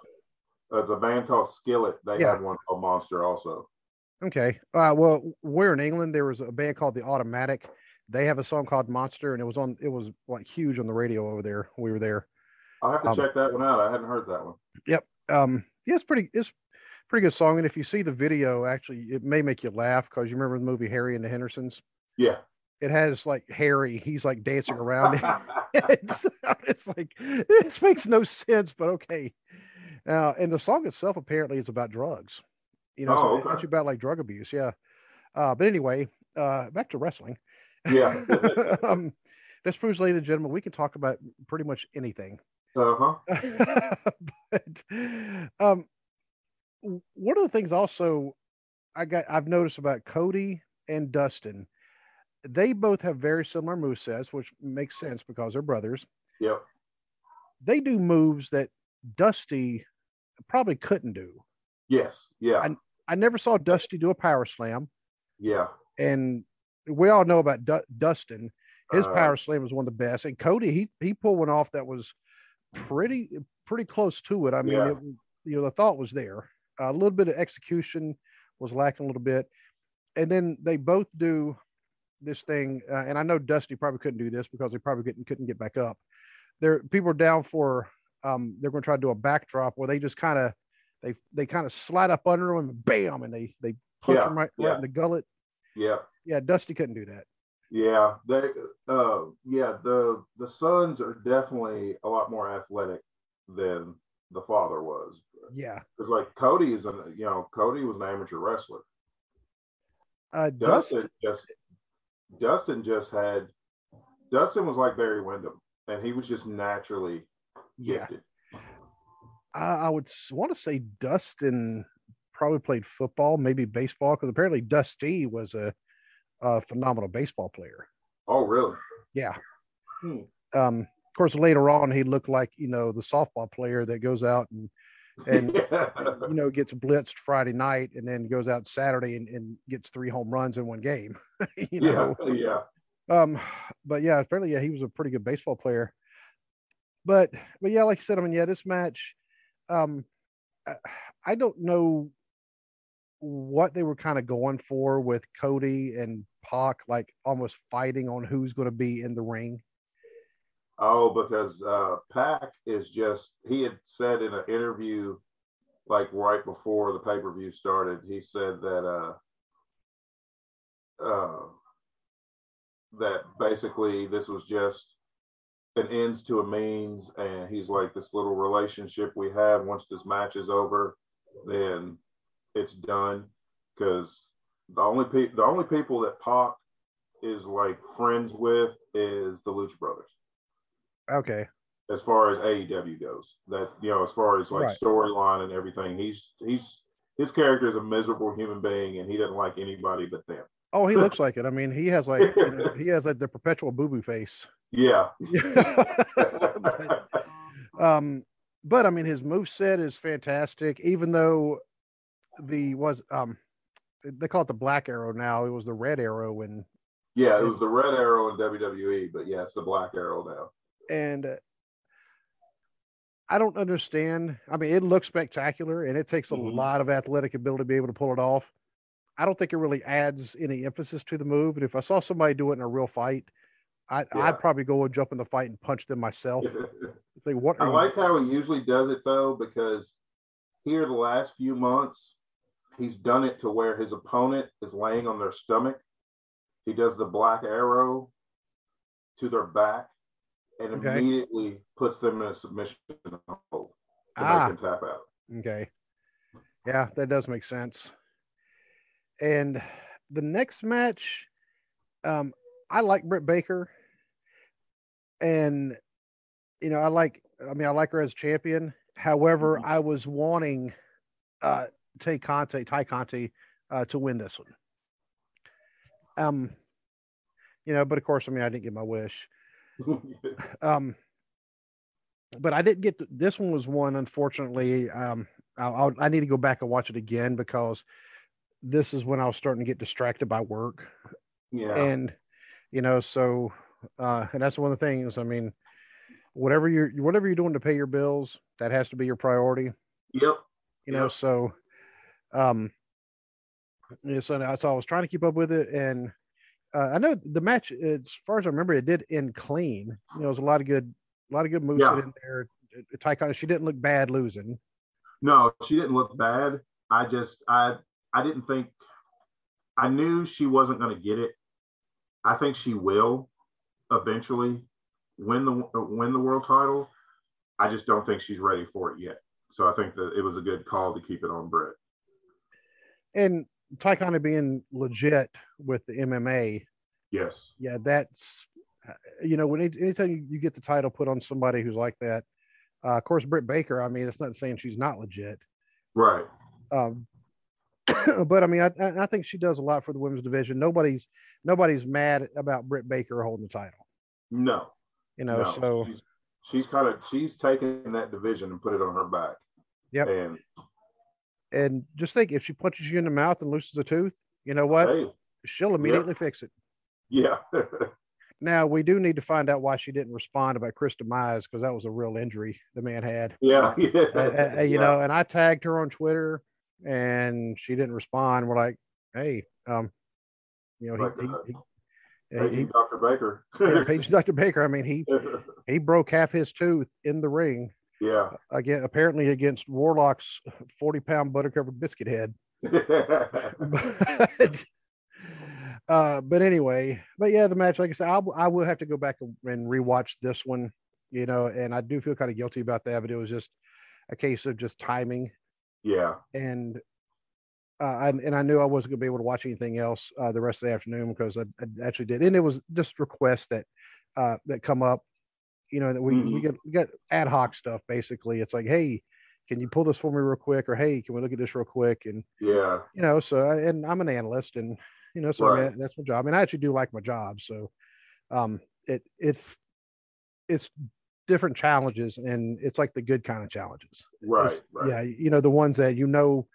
There's a band called Skillet. They Yeah. had one called Monster also. Okay. Uh, well, we're in England. There was a band called The Automatic. They have a song called Monster, and it was on. It was like huge on the radio over there. We were there. I'll have to Um, check that one out. I hadn't heard that one. Yep. Um, yeah, it's pretty. It's pretty good song. And if you see the video, actually, it may make you laugh because you remember the movie Harry and the Hendersons. Yeah. It has like Harry. He's like dancing around. it's, it's like this makes no sense, but okay. Uh, and the song itself apparently is about drugs. You know, Oh, so okay. it's about like drug abuse. Yeah. Uh, but anyway, uh, back to wrestling. Yeah. um, this proves, ladies and gentlemen, we can talk about pretty much anything. uh huh. but um, one of the things also I got I've noticed about Cody and Dustin, they both have very similar movesets, which makes sense because they're brothers. Yep. They do moves that Dusty probably couldn't do. Yes. Yeah. I- I never saw Dusty do a power slam, yeah. and we all know about Du- Dustin. His Uh, power slam was one of the best, and Cody he he pulled one off that was pretty pretty close to it. I mean, Yeah. it, you know, the thought was there. a little bit of execution was lacking a little bit, and then they both do this thing. Uh, and I know Dusty probably couldn't do this because they probably couldn't couldn't get back up. There, people are down for. Um, they're going to try to do a backdrop where they just kind of they they kind of slide up under them and bam, and they they punch Yeah, them right, yeah. right in the gullet. Yeah. Yeah, Dusty couldn't do that. Yeah, they uh yeah, the the sons are definitely a lot more athletic than the father was. Yeah, Because like Cody is an you know, Cody was an amateur wrestler. uh, Dustin. Dustin just Dustin just had Dustin was like Barry Windham and he was just naturally Yeah, gifted. I, I would want to say Dustin probably played football, maybe baseball, because apparently Dusty was a, a phenomenal baseball player. Oh really? Yeah. Hmm. Um, of course, later on, he looked like you know the softball player that goes out and and you know gets blitzed Friday night and then goes out Saturday and, and gets three home runs in one game. you yeah, know. yeah. Um, but yeah, apparently, yeah, he was a pretty good baseball player. But but yeah, like I said, I mean, yeah, this match, um, I, I don't know what they were kind of going for with Cody and Pac, like almost fighting on who's going to be in the ring. Oh, because uh Pac is just he had said in an interview like right before the pay-per-view started, he said that uh uh that basically this was just an ends to a means and he's like this little relationship we have once this match is over then it's done because the only pe- the only people that Pac is like friends with is the Lucha Brothers Okay, as far as AEW goes. That you know, as far as like Right. storyline and everything, he's he's his character is a miserable human being, and he doesn't like anybody but them. Oh, he looks like it. I mean, he has like you know, he has like the perpetual boo boo face. Yeah. but, um, but I mean, his move set is fantastic. Even though the was um, they call it the black arrow now. It was the red arrow when. Yeah, it was the red arrow in WWE, but yeah, it's the black arrow now. And uh, I don't understand. I mean, it looks spectacular, and it takes a Mhm. lot of athletic ability to be able to pull it off. I don't think it really adds any emphasis to the move. And if I saw somebody do it in a real fight, I, Yeah. I'd probably go and jump in the fight and punch them myself. Say, what I are you like how he usually does it though, because here the last few months, he's done it to where his opponent is laying on their stomach. He does the black arrow to their back and Okay. immediately puts them in a submission hold to Ah. make them tap out. Okay. Yeah, that does make sense. And the next match, um, I like Britt Baker. And you know, I like I mean I like her as champion. However, Mhm. I was wanting uh Tay Conti, Ty Conti, uh, to win this one. Um, you know, but of course, I mean I didn't get my wish. um but i didn't get to, this one was one unfortunately um I'll, i need to go back and watch it again because this is when i was starting to get distracted by work yeah. and you know so uh and that's one of the things i mean whatever you're whatever you're doing to pay your bills that has to be your priority yep. you know Yep. so um yeah, so, I- so i was trying to keep up with it and uh, i know the match as far as i remember it did end clean you know there was a lot of good a lot of good moves Yeah. in there Tycon, she didn't look bad losing No, she didn't look bad. I just I I didn't think I knew she wasn't going to get it. I think she will eventually win the win the world title. I just don't think she's ready for it yet. So I think that it was a good call to keep it on Britt. and Tycon being legit with the mma Yes. yeah that's uh, you know when any- anytime you, you get the title put on somebody who's like that uh, of course britt baker i mean it's not saying she's not legit Right. Um, but I mean, I, I think she does a lot for the women's division. Nobody's nobody's mad about Britt Baker holding the title. No. You know, no. so she's, she's kind of she's taken that division and put it on her back. Yep. And and just think if she punches you in the mouth and loses a tooth, you know what? hey, She'll immediately fix it. yeah. Now we do need to find out why she didn't respond about Chris Demise because that was a real injury the man had. yeah. Yeah. Uh, uh, uh, you Yeah. know, and I tagged her on Twitter and she didn't respond. We're like, hey, um, you know, Like, he, uh, he, he, he, Dr. Baker. yeah, Paige Dr. Baker. I mean, he he broke half his tooth in the ring yeah. again, apparently against Warlock's 40 pound butter covered biscuit head. but, uh, but anyway, but yeah, the match, like I said, I'll, I will have to go back and rewatch this one, you know, and I do feel kind of guilty about that, but it was just a case of just timing. Yeah. And, uh, and, and I knew I wasn't going to be able to watch anything else uh, the rest of the afternoon because I, I actually did. And it was just requests that, uh, that come up, you know, that we, we Mhm. get, we got ad hoc stuff. Basically it's like, Hey, can you pull this for me real quick? Or, Hey, can we look at this real quick? And, Yeah. you know, so I- and I'm an analyst and you know, so I Right. that's my job. And I actually do like my job. So um it it's it's different challenges and it's like the good kind of challenges. Right. Right. Yeah, you know, the ones that you know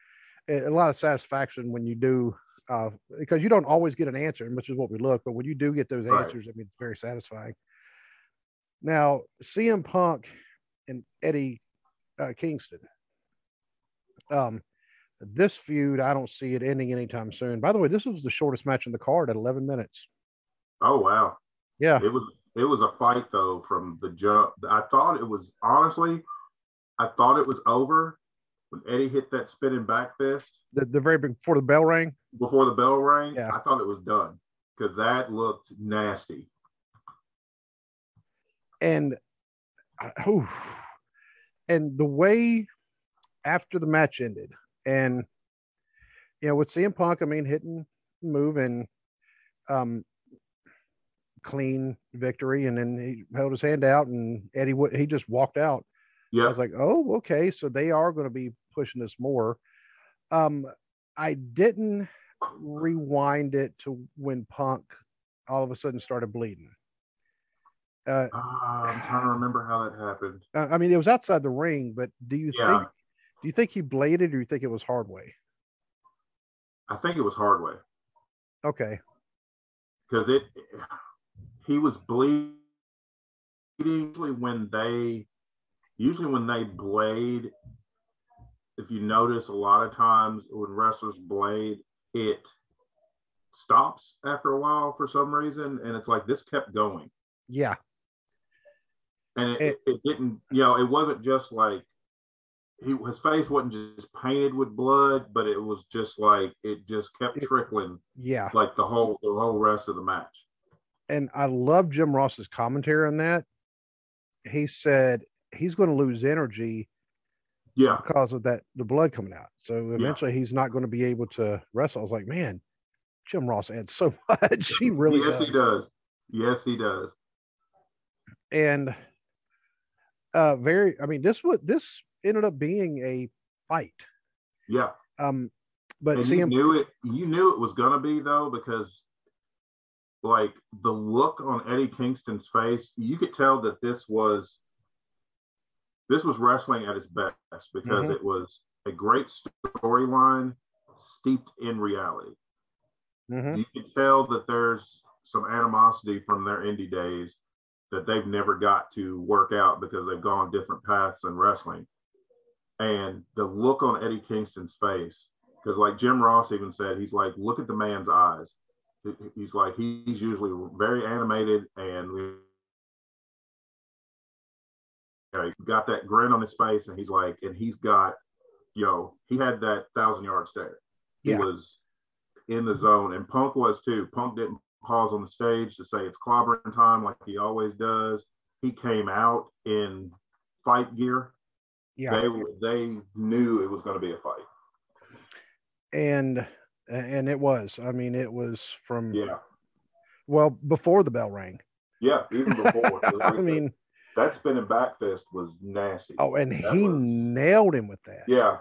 a lot of satisfaction when you do uh because you don't always get an answer, which is what we look, but when you do get those Right. answers, I mean it's very satisfying. Now, CM Punk and Eddie uh, Kingston. Um, this feud, I don't see it ending anytime soon. By the way, this was the shortest match in the card at 11 minutes. Oh wow. Yeah, It was it was a fight though from the jump. I thought it was honestly, I thought it was over when Eddie hit that spinning back fist the, the very before the bell rang. before the bell rang. Yeah. I thought it was done because that looked nasty. And oof. and the way after the match ended, and you know, with CM Punk, I mean, hitting, moving, um, clean victory, and then he held his hand out, and Eddie he just walked out. Yeah, I was like, oh, okay, so they are going to be pushing this more. Um, I didn't rewind it to when Punk all of a sudden started bleeding. Uh, uh, I'm trying to remember how that happened. I mean, it was outside the ring, but do you yeah. think do you think he bladed or you think it was hard way? I think it was hard way. Okay. Because it he was bleeding usually when they usually when they blade if you notice a lot of times when wrestlers blade it stops after a while for some reason and it's like this kept going. Yeah. And it, it, it didn't you know it wasn't just like he his face wasn't just painted with blood but it was just like it just kept trickling yeah. like the whole the whole rest of the match and i love jim ross's commentary on that. He said he's going to lose energy yeah. because of that the blood coming out. So eventually yeah. he's not going to be able to wrestle. I was like man jim ross adds so much. He really yes does. he does. yes he does. And uh very i mean this would this ended up being a fight. Yeah. Um but and you knew it you knew it was gonna be though because like the look on Eddie Kingston's face, you could tell that this was this was wrestling at its best because mm-hmm. it was a great storyline steeped in reality. Mm-hmm. You can tell that there's some animosity from their indie days that they've never got to work out because they've gone different paths in wrestling. And the look on Eddie Kingston's face, because like Jim Ross even said, he's like, look at the man's eyes. He's like, he's usually very animated and we got that grin on his face, and he's like, and he's got, you know, he had that thousand yard stare. He yeah. was in the zone, and Punk was too. Punk didn't pause on the stage to say it's clobbering time like he always does. He came out in fight gear. Yeah, they they knew it was going to be a fight, and and it was. I mean, it was from yeah. Well, before the bell rang. Yeah, even before. I mean, that spinning back fist was nasty. Oh, and that he was... nailed him with that. Yeah.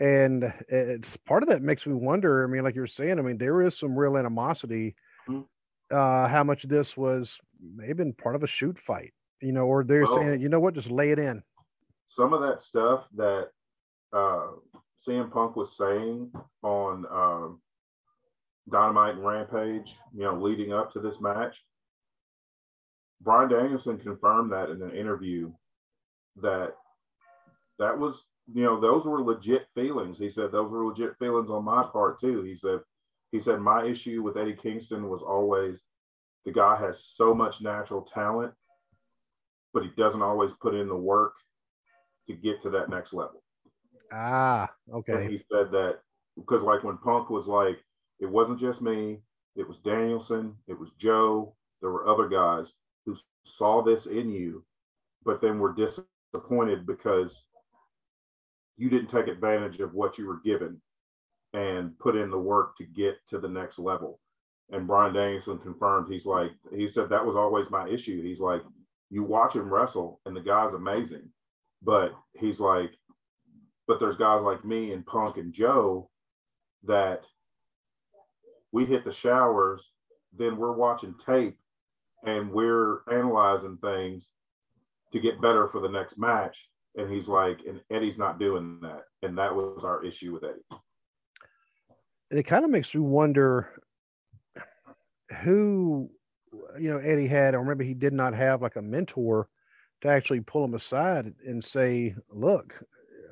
And it's part of that makes me wonder. I mean, like you were saying, I mean, there is some real animosity. Mm-hmm. Uh, how much of this was maybe part of a shoot fight, you know, or they're well, saying, you know what, just lay it in. Some of that stuff that uh, CM Punk was saying on um, Dynamite and Rampage, you know, leading up to this match, Bryan Danielson confirmed that in an interview that that was, you know, those were legit feelings. He said those were legit feelings on my part too. He said, he said my issue with Eddie Kingston was always the guy has so much natural talent, but he doesn't always put in the work to get to that next level. Ah, okay. And he said that because like when Punk was like, it wasn't just me, it was Danielson, it was Joe, there were other guys who saw this in you, but then were disappointed because you didn't take advantage of what you were given and put in the work to get to the next level. And Bryan Danielson confirmed he's like, he said that was always my issue. He's like, you watch him wrestle and the guy's amazing. But he's like, but there's guys like me and Punk and Joe that we hit the showers, then we're watching tape and we're analyzing things to get better for the next match. And he's like, and Eddie's not doing that. And that was our issue with Eddie. And it kind of makes me wonder who, you know, Eddie had. I remember he did not have like a mentor to actually pull him aside and say, look,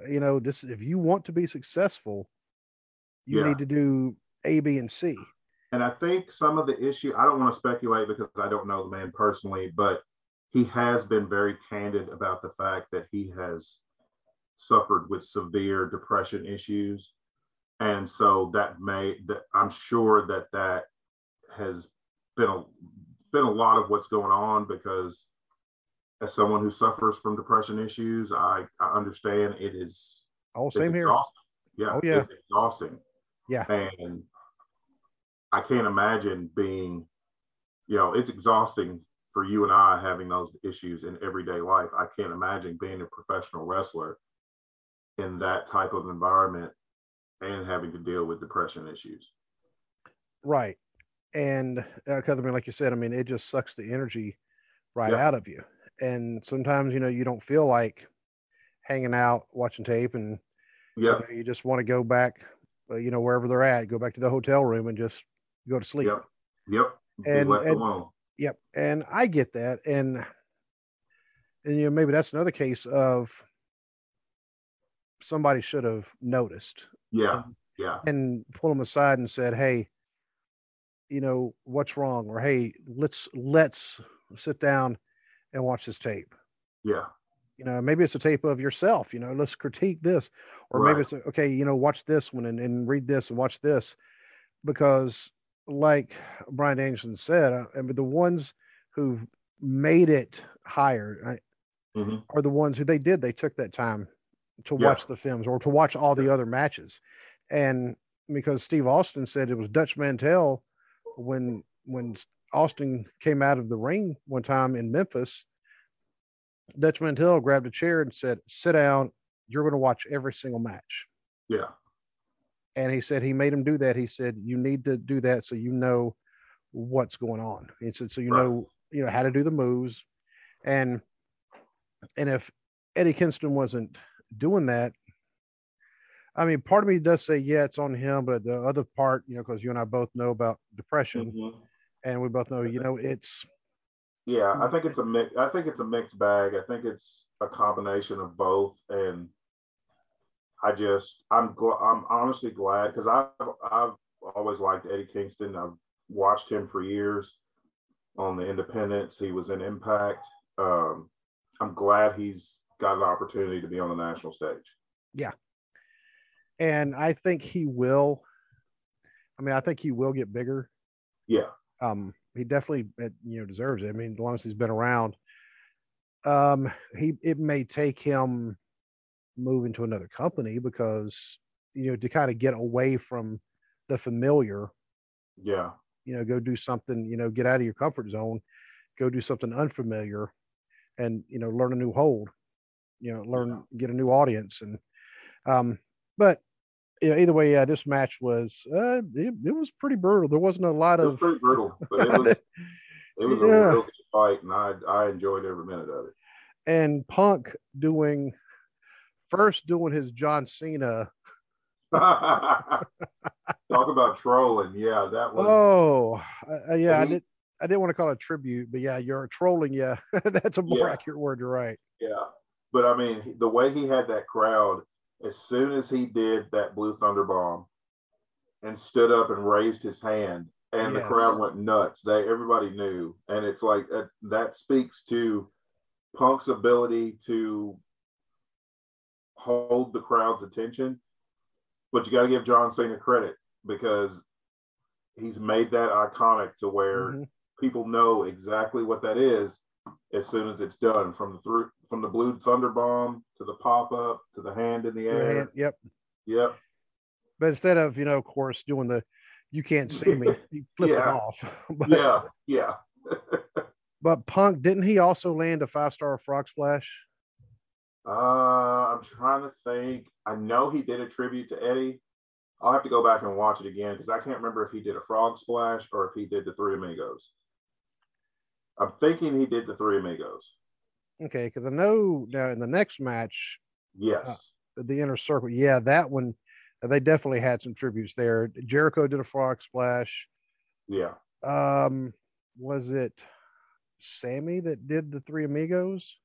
you know, this, if you want to be successful, you yeah. need to do A, B, and C. And I think some of the issue, I don't want to speculate because I don't know the man personally, but he has been very candid about the fact that he has suffered with severe depression issues. And so that may, that I'm sure that that has been a, been a lot of what's going on because as someone who suffers from depression issues, I, I understand it is. Oh, same here. Yeah. Oh, yeah. It's exhausting. Yeah. And I can't imagine being, you know, it's exhausting for you and I having those issues in everyday life. I can't imagine being a professional wrestler in that type of environment and having to deal with depression issues. Right. And because uh, I mean, like you said, I mean, it just sucks the energy right Yeah. out of you. And sometimes, you know, you don't feel like hanging out, watching tape, and you, know, you just want to go back, uh, you know, wherever they're at, go back to the hotel room and just go to sleep. Yep. Yep. And- and- alone. Yep. And I get that. And, and, you know, maybe that's another case of somebody should have noticed Yeah. Yeah. and pull them aside and said, "Hey, you know what's wrong?" Or, "Hey, let's let's sit down and watch this tape." Yeah. You know, maybe it's a tape of yourself. You know, let's critique this, or maybe it's a, okay. You know, watch this one and, and read this and watch this, because like Bryan Danielson said, uh, I mean, the ones who've made it higher I, Mhm. are the ones who they did. They took that time to Yeah. watch the films or to watch all the other matches. And because Steve Austin said it was Dutch Mantell when when Austin came out of the ring one time in Memphis, Dutch Mantell grabbed a chair and said, "Sit down. You're going to watch every single match." Yeah. And he said he made him do that. He said, "You need to do that so you know what's going on." He said, "So you Right. know, you know how to do the moves." And and if Eddie Kingston wasn't doing that, I mean, part of me does say, yeah, it's on him, but the other part, you know, because you and I both know about depression, Mhm. And we both know, you know, it's Yeah, I think it's a mix. I think it's a mixed bag. I think it's a combination of both, and I just I'm gl- I'm honestly glad because I've I've always liked Eddie Kingston. I've watched him for years on the Independence. He was in Impact. Um, I'm glad he's got an opportunity to be on the national stage. Yeah. And I think he will. I mean, I think he will get bigger. Yeah, Um, he definitely, uh, you know, deserves it. I mean, as long as he's been around, um, he it may take him moving to another company because you know to kind of get away from the familiar. yeah, You know, go do something. You know, get out of your comfort zone, go do something unfamiliar, and you know, learn a new hold. You know, learn get a new audience, and um, but know, either way, yeah, this match was uh, it, it was pretty brutal. There wasn't a lot it was of pretty brutal, but it was it was Yeah. a real good fight, and I I enjoyed every minute of it. and Punk doing first doing his John Cena. Talk about trolling. Yeah, that was. Oh, uh, yeah, I he- did. I didn't want to call it tribute, but yeah, you're trolling. Yeah, that's a more Yeah. accurate word. You're right. Yeah, but I mean, the way he had that crowd, as soon as he did that Blue Thunder bomb, and stood up and raised his hand, and the crowd went nuts. They everybody knew, and it's like that, that speaks to Punk's ability to hold the crowd's attention. But you got to give John Cena credit because he's made that iconic to where Mhm. people know exactly what that is as soon as it's done from the through from the blue thunder bomb to the pop up to the hand in the air. hand- Yep. Yep. But instead of you know, of course, doing the you can't see me, you flip it off. but, Yeah. Yeah. but Punk didn't he also land a five star frog splash? Uh, I'm trying to think. I know he did a tribute to Eddie. I'll have to go back and watch it again because I can't remember if he did a frog splash or if he did the Three Amigos. I'm thinking he did the Three Amigos. Okay, because I know now in the next match, Yes. Uh, the inner circle, yeah, that one they definitely had some tributes there. Jericho did a frog splash. yeah. Um, was it Sammy that did the Three Amigos?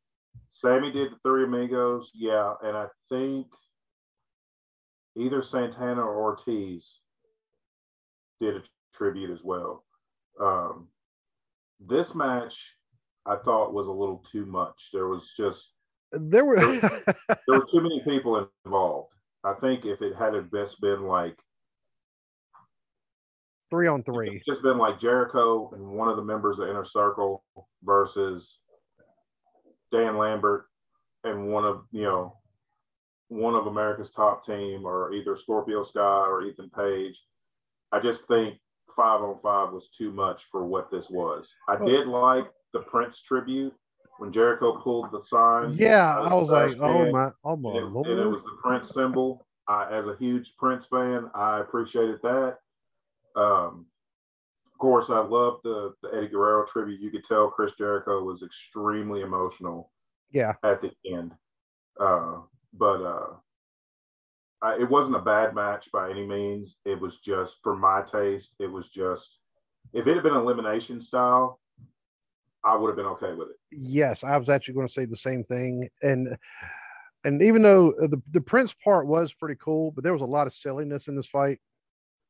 Sammy did the Three Amigos, yeah, and I think either Santana or Ortiz did a tribute as well. Um, this match, I thought was a little too much. There was just There were there were too many people involved. I think if it had best been like three on three. it's just been like Jericho and one of the members of Inner Circle versus Dan Lambert and one of you know one of America's top team or either Scorpio Sky or Ethan Page. I just think five on five was too much for what this was. I did like the Prince tribute when Jericho pulled the sign. Yeah, I was like, oh my, oh my and and it was the Prince symbol. I, as a huge Prince fan, I appreciated that. Um, of course, I loved the, the Eddie Guerrero tribute. You could tell Chris Jericho was extremely emotional. Yeah. At the end, uh, but uh, I, it wasn't a bad match by any means. It was just, for my taste, it was just. If it had been elimination style, I would have been okay with it. Yes, I was actually going to say the same thing, and and even though uh, the the Prince part was pretty cool, but there was a lot of silliness in this fight.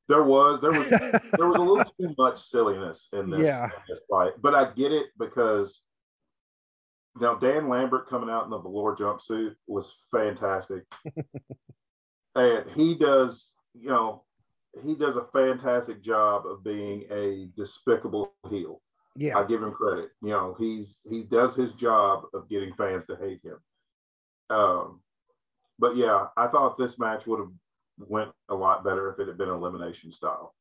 There was there was there was a little too much silliness in this, yeah. in this fight, but I get it because now Dan Lambert coming out in the velour jumpsuit was fantastic, and he does you know he does a fantastic job of being a despicable heel. Yeah, I give him credit. You know, he's he does his job of getting fans to hate him. Um, but yeah, I thought this match would have went a lot better if it had been elimination style.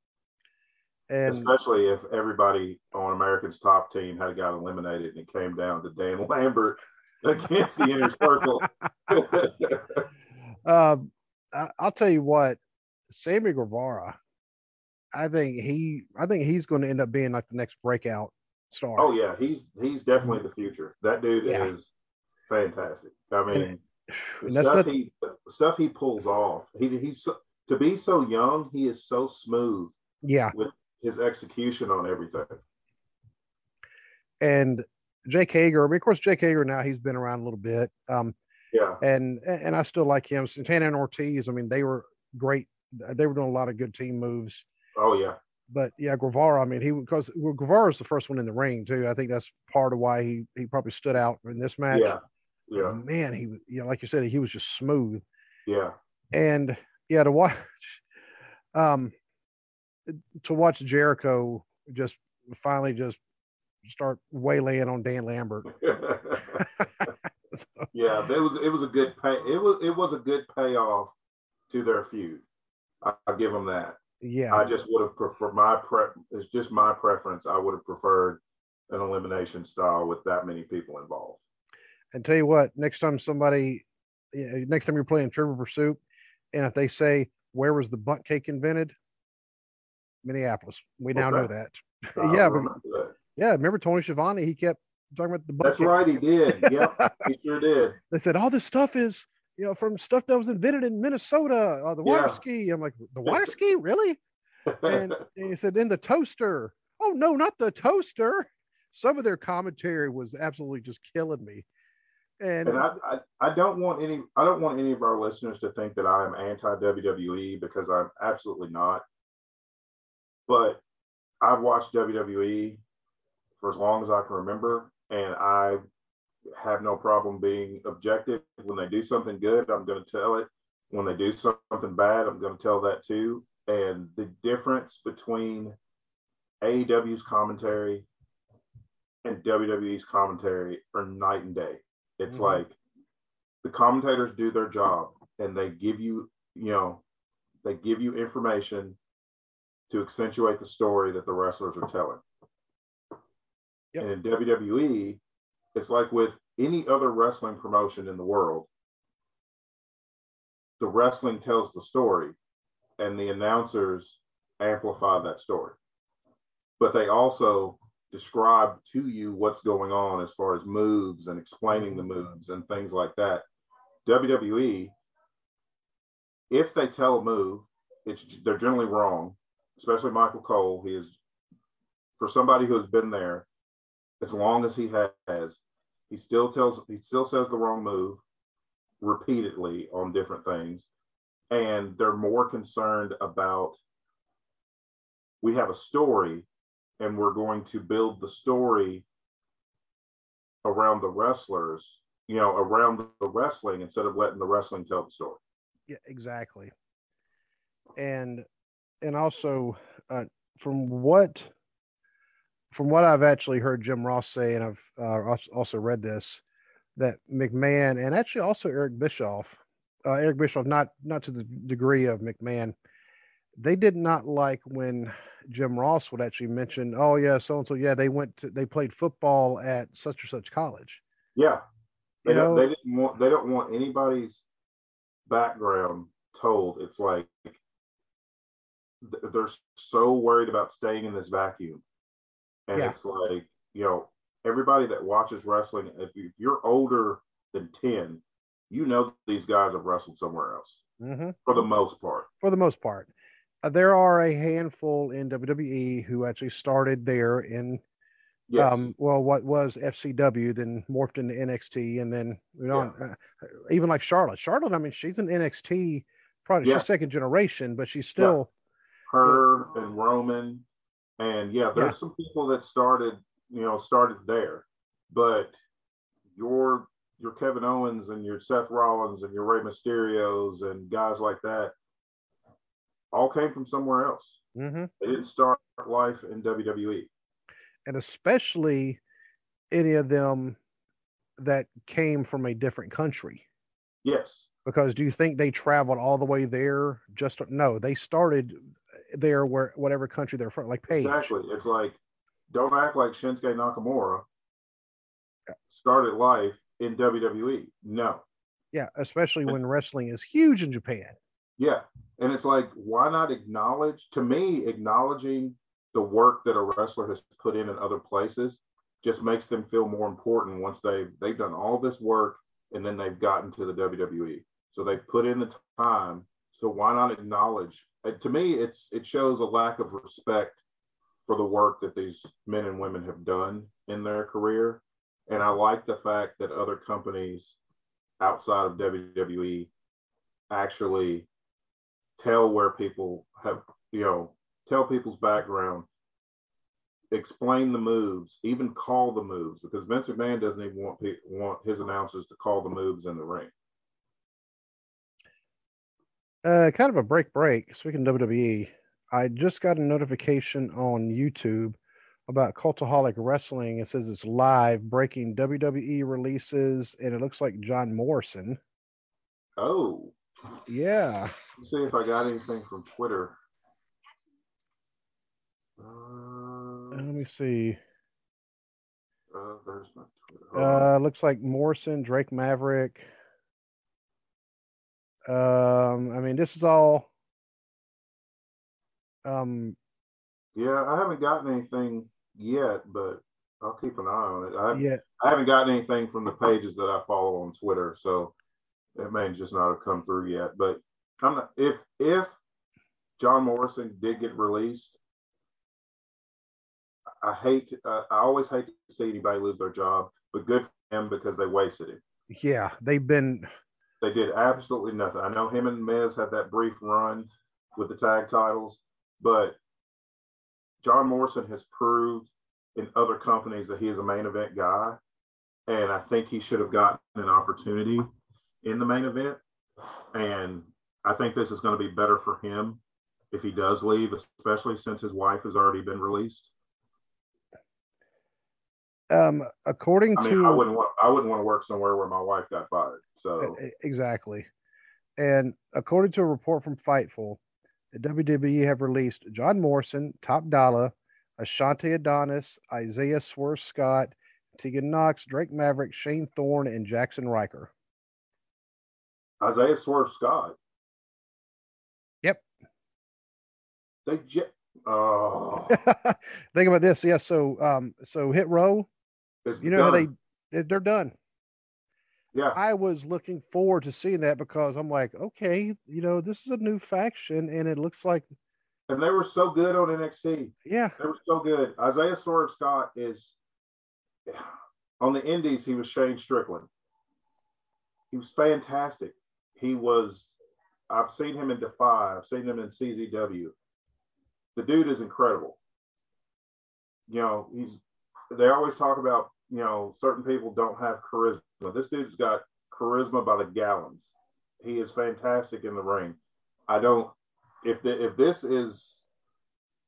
and Especially if everybody on America's top team had got eliminated and it came down to Dan Lambert against the inner circle. um, I, I'll tell you what, Sammy Guevara, I think he, I think he's going to end up being like the next breakout star. oh yeah, he's he's definitely the future. That dude Yeah. is fantastic. I mean, And stuff not- he stuff he pulls off. He he's so, to be so young. He is so smooth yeah, with his execution on everything. and Jake Hager. I mean, of course, Jake Hager now he's been around a little bit. Um, Yeah, and and I still like him. Santana and Ortiz. I mean, they were great. They were doing a lot of good team moves. oh yeah, But yeah, Guevara. I mean, he because well, Guevara is the first one in the ring too. I think that's part of why he he probably stood out in this match. yeah, yeah, Man, he you know, like you said, he was just smooth. yeah. And yeah, to watch, um, to watch Jericho just finally just start waylaying on Dan Lambert. yeah, it was it was a good pay. It was it was a good payoff to their feud. I, I give them that. Yeah, I just would have preferred my pre. It's just my preference. I would have preferred an elimination style with that many people involved. and tell you what, next time somebody, you know, next time you're playing Trivial Pursuit, and if they say where was the Bundt cake invented, Minneapolis. We now know that. Yeah, but that. yeah, remember Tony Schiavone? He kept talking about the bunt that's cake. right. He did. Yep, he sure did. They said all this stuff is you know from stuff that was invented in Minnesota, uh, the water Yeah. ski. I'm like, the water ski, really? And, and he said in the toaster. Oh no, not the toaster. Some of their commentary was absolutely just killing me. And, And I, I, I don't want any I don't want any of our listeners to think that I am anti WWE because I'm absolutely not. But I've watched WWE for as long as I can remember, and I have no problem being objective. When they do something good, I'm going to tell it. When they do something bad, I'm going to tell that too. And the difference between AEW's commentary and WWE's commentary are night and day. It's Mhm. like the commentators do their job and they give you, you know, they give you information to accentuate the story that the wrestlers are telling. Yep. And in WWE, it's like with any other wrestling promotion in the world, the wrestling tells the story and the announcers amplify that story. But they also describe to you what's going on as far as moves and explaining the moves and things like that. WWE, if they tell a move, it's they're generally wrong, especially Michael Cole. He is for somebody who has been there as long as he has, he still tells he still says the wrong move repeatedly on different things. And they're more concerned about we have a story and we're going to build the story around the wrestlers, you know, around the wrestling instead of letting the wrestling tell the story. yeah, exactly. And and also uh, from what from what I've actually heard Jim Ross say, and I've uh, also read this, that McMahon and actually also Eric Bischoff, uh, Eric Bischoff, not not to the degree of McMahon, they did not like when Jim Ross would actually mention, oh yeah, so and so, yeah, they went to they played football at such or such college. Yeah. They You know- they didn't want they don't want anybody's background told. It's like they're so worried about staying in this vacuum. And yeah. it's like, you know, everybody that watches wrestling, if you're older than 10, you know these guys have wrestled somewhere else mm-hmm. for the most part. For the most part. Uh, there are a handful in WWE who actually started there in, yes. um, well, what was FCW, then morphed into NXT, and then you know, yeah. uh, even like Charlotte. Charlotte, I mean, she's an NXT, probably yeah. she's second generation, but she's still yeah. her and Roman, and yeah, there's some people that started, you know, started there, but your your Kevin Owens and your Seth Rollins and your Rey Mysterios and guys like that all came from somewhere else. Mm-hmm. They didn't start life in WWE. And especially any of them that came from a different country. Yes. Because do you think they traveled all the way there? Just no, they started there where whatever country they're from, like Paige. Exactly. It's like don't act like Shinsuke Nakamura started life in WWE. No. Yeah, especially when wrestling is huge in Japan. Yeah. And it's like, why not acknowledge? To me, acknowledging the work that a wrestler has put in in other places just makes them feel more important once they they've done all this work and then they've gotten to the WWE. So they put in the time. So why not acknowledge? To me, it's it shows a lack of respect for the work that these men and women have done in their career and I like the fact that other companies outside of WWE actually tell where people have, you know, tell people's background, explain the moves, even call the moves, because Vince McMahon doesn't even want want his announcers to call the moves in the ring. Uh, kind of a break break. Speaking of WWE, I just got a notification on YouTube about Cultaholic Wrestling. It says it's live, breaking WWE releases, and it looks like John Morrison. Oh. Yeah. Let's see if I got anything from Twitter. Uh, Let me see. Uh, there's my Twitter. Uh, looks like Morrison, Drake Maverick. Um, I mean, this is all. Um, yeah, I haven't gotten anything yet, but I'll keep an eye on it. I, yeah. I haven't gotten anything from the pages that I follow on Twitter, so it may just not have come through yet. But I'm not, if if John Morrison did get released, I hate uh, I always hate to see anybody lose their job, but good for him because they wasted it. Yeah, they've been. They did absolutely nothing. I know him and Miz had that brief run with the tag titles, but John Morrison has proved in other companies that he is a main event guy. And I think he should have gotten an opportunity in the main event. And I think this is going to be better for him if he does leave, especially since his wife has already been released. Um, according I mean, to, I wouldn't want, I wouldn't want to work somewhere where my wife got fired. So exactly. And according to a report from Fightful, the WWE have released John Morrison, Top Dollar, Ashante Adonis, Isaiah Swerve Scott, Tegan Knox, Drake Maverick, Shane Thorne, and Jackson Ryker. Isaiah Swerve Scott. Yep. They j- oh. think about this. Yeah. So, um, so Hit Row. It's you know done. how they they're done. Yeah. I was looking forward to seeing that because I'm like, okay, you know, this is a new faction and it looks like and they were so good on NXT. Yeah. They were so good. Isaiah Swerve Scott is on the indies, he was Shane Strickland. He was fantastic. He was I've seen him in Defy, I've seen him in CZW. The dude is incredible. You know, he's they always talk about, you know, certain people don't have charisma this dude's got charisma by the gallons. He is fantastic in the ring. I don't if the, if this is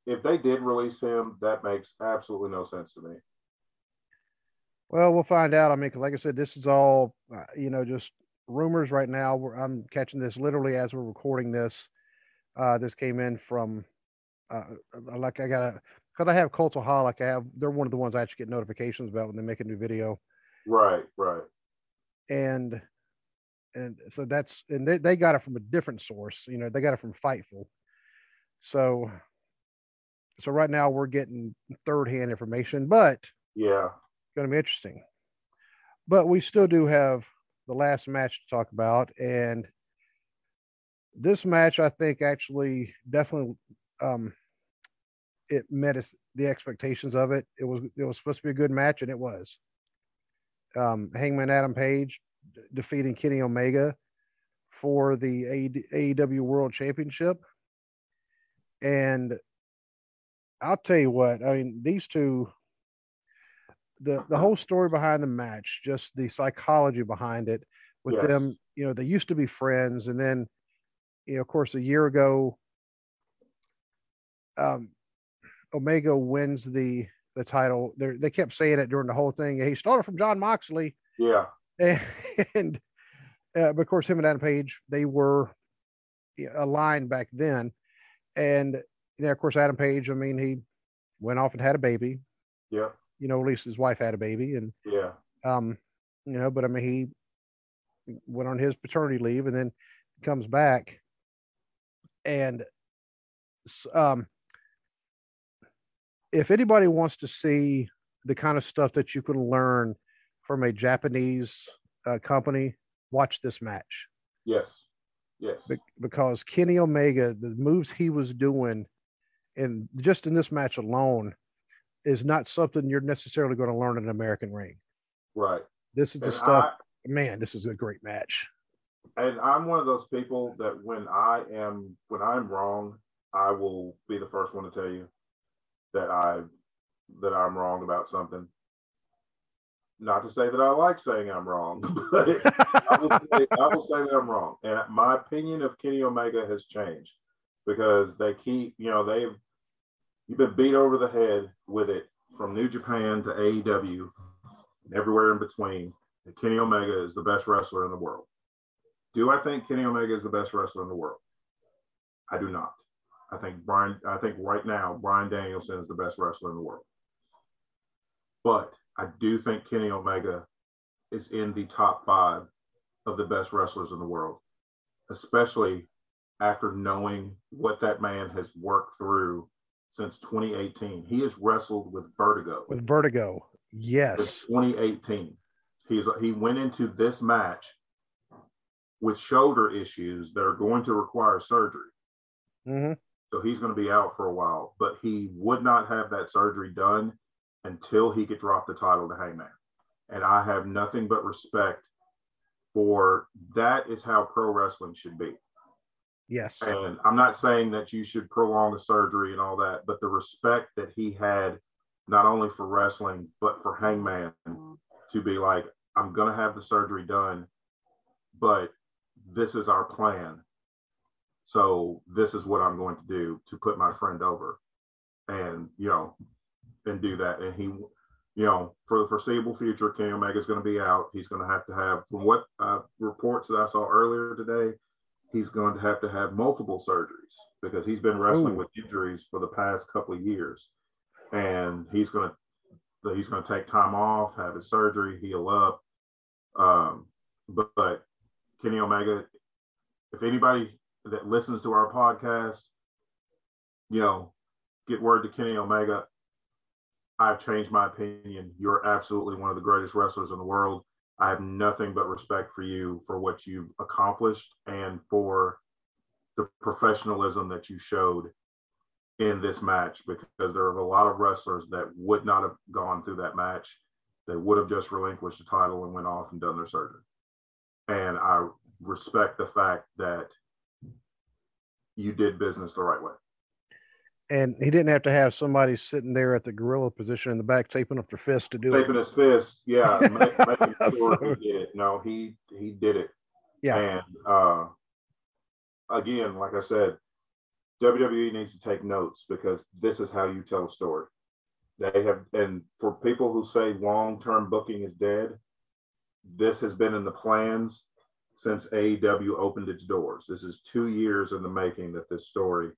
if they did release him, that makes absolutely no sense to me. Well, we'll find out. I mean, like I said, this is all uh, you know, just rumors right now. I'm catching this literally as we're recording this. Uh, this came in from, uh, like I got a because I have Cultaholic. I have they're one of the ones I actually get notifications about when they make a new video. Right, right and and so that's and they, they got it from a different source. You know, they got it from Fightful. So, so right now we're getting third hand information, but Yeah. going to be interesting. But we still do have the last match to talk about, and this match I think actually definitely um, it met its, the expectations of it. It was it was supposed to be a good match, and it was. Um, Hangman Adam Page d- defeating Kenny Omega for the AEW World Championship, and I'll tell you what. I mean, these two the the whole story behind the match, just the psychology behind it, with Yes. them, you know, they used to be friends, and then, you know, of course, a year ago, um, Omega wins the the title. They they kept saying it during the whole thing. He stole it from Jon Moxley, Yeah. and uh, of course, him and Adam Page, they were aligned back then, and you know, of course, Adam Page. I mean, he went off and had a baby. Yeah. You know, at least his wife had a baby, and Yeah. um, you know, but I mean, he went on his paternity leave and then comes back, and um, if anybody wants to see the kind of stuff that you can learn from a Japanese uh, company, watch this match Yes. Yes. Be- because Kenny Omega, the moves he was doing, and just in this match alone, is not something you're necessarily going to learn in an American ring. Right. This is the And stuff. man, this is a great match. and I'm one of those people that when I am when I'm wrong, I will be the first one to tell you that I that I'm wrong about something. Not to say that I like saying I'm wrong, but I will, say, I will say that I'm wrong. And my opinion of Kenny Omega has changed because they keep, you know, they've you've been beat over the head with it from New Japan to AEW, and everywhere in between. And Kenny Omega is the best wrestler in the world. Do I think Kenny Omega is the best wrestler in the world? I do not. I think Bryan, I think right now, Bryan Danielson is the best wrestler in the world. But I do think Kenny Omega is in the top five of the best wrestlers in the world, especially after knowing what that man has worked through since 2018. He has wrestled with vertigo with vertigo. since Yes. 2018. He's he went into this match with shoulder issues that are going to require surgery. hmm So he's going to be out for a while, but he would not have that surgery done until he could drop the title to Hangman. And I have nothing but respect for that is how pro wrestling should be. Yes. And I'm not saying that you should prolong the surgery and all that, but the respect that he had, not only for wrestling, but for Hangman to be like, I'm going to have the surgery done, but this is our plan. So this is what I'm going to do to put my friend over and, you know, and do that. And he, you know, for the foreseeable future, Kenny Omega is going to be out. He's going to have to have, from what uh, reports that I saw earlier today, he's going to have to have multiple surgeries because he's been wrestling Ooh. with injuries for the past couple of years, and he's going to he's going to take time off, have his surgery, heal up. Um, but, but Kenny Omega, if anybody that listens to our podcast, you know, get word to Kenny Omega. I've changed my opinion. You're absolutely one of the greatest wrestlers in the world. I have nothing but respect for you for what you've accomplished and for the professionalism that you showed in this match because there are a lot of wrestlers that would not have gone through that match. They would have just relinquished the title and went off and done their surgery. And I respect the fact that you did business the right way. And he didn't have to have somebody sitting there at the gorilla position in the back taping up their fist to do it. Taping his fist, yeah, make, making sure So- he did it. No, he he did it. Yeah. And uh, again, like I said, WWE needs to take notes because this is how you tell a story. They have, and for people who say long term booking is dead, this has been in the plans since AEW opened its doors. This is two years in the making that this story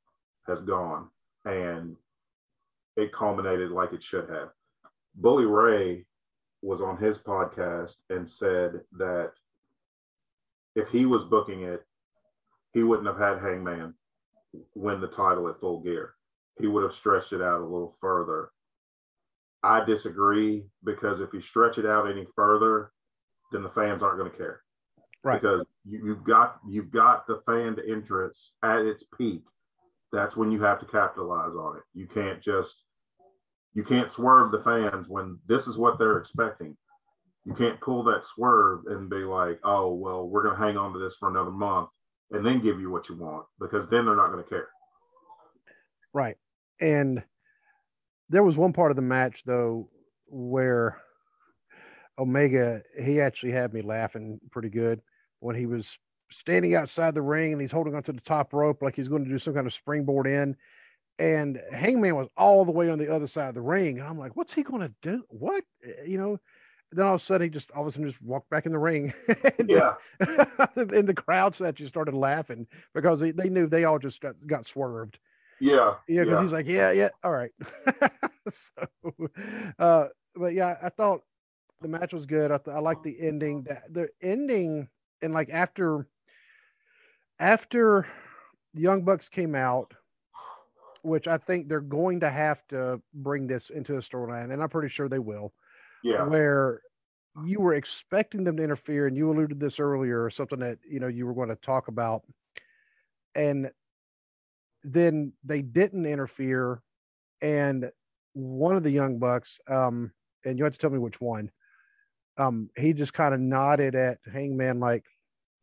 has gone, and it culminated like it should have. Bully Ray was on his podcast and said that if he was booking it, he wouldn't have had Hangman win the title at full gear. He would have stretched it out a little further. I disagree because if you stretch it out any further, then the fans aren't going to care. Right. Because you, you've got you've got the fan interest at its peak. That's when you have to capitalize on it. You can't just you can't swerve the fans when this is what they're expecting. You can't pull that swerve and be like, oh well, we're going to hang on to this for another month and then give you what you want because then they're not going to care. Right. And there was one part of the match though where Omega he actually had me laughing pretty good when he was standing outside the ring and he's holding onto the top rope like he's going to do some kind of springboard in. And Hangman was all the way on the other side of the ring. And I'm like, what's he going to do? What? Eh, you know, then all of a sudden he just all of a sudden just walked back in the ring. and, yeah. and the crowd actually started laughing because they, they knew they all just got, got swerved. Yeah. Yeah. Cause yeah. he's like, yeah, yeah. All right. so, uh, but yeah, I thought the match was good. I, th- I like the ending. The ending and like after after the Young Bucks came out, which I think they're going to have to bring this into a storyline, and I'm pretty sure they will. Yeah. Where you were expecting them to interfere, and you alluded this earlier, or something that you know you were going to talk about, and then they didn't interfere, and one of the young bucks, um, and you have to tell me which one. Um, he just kind of nodded at Hangman like,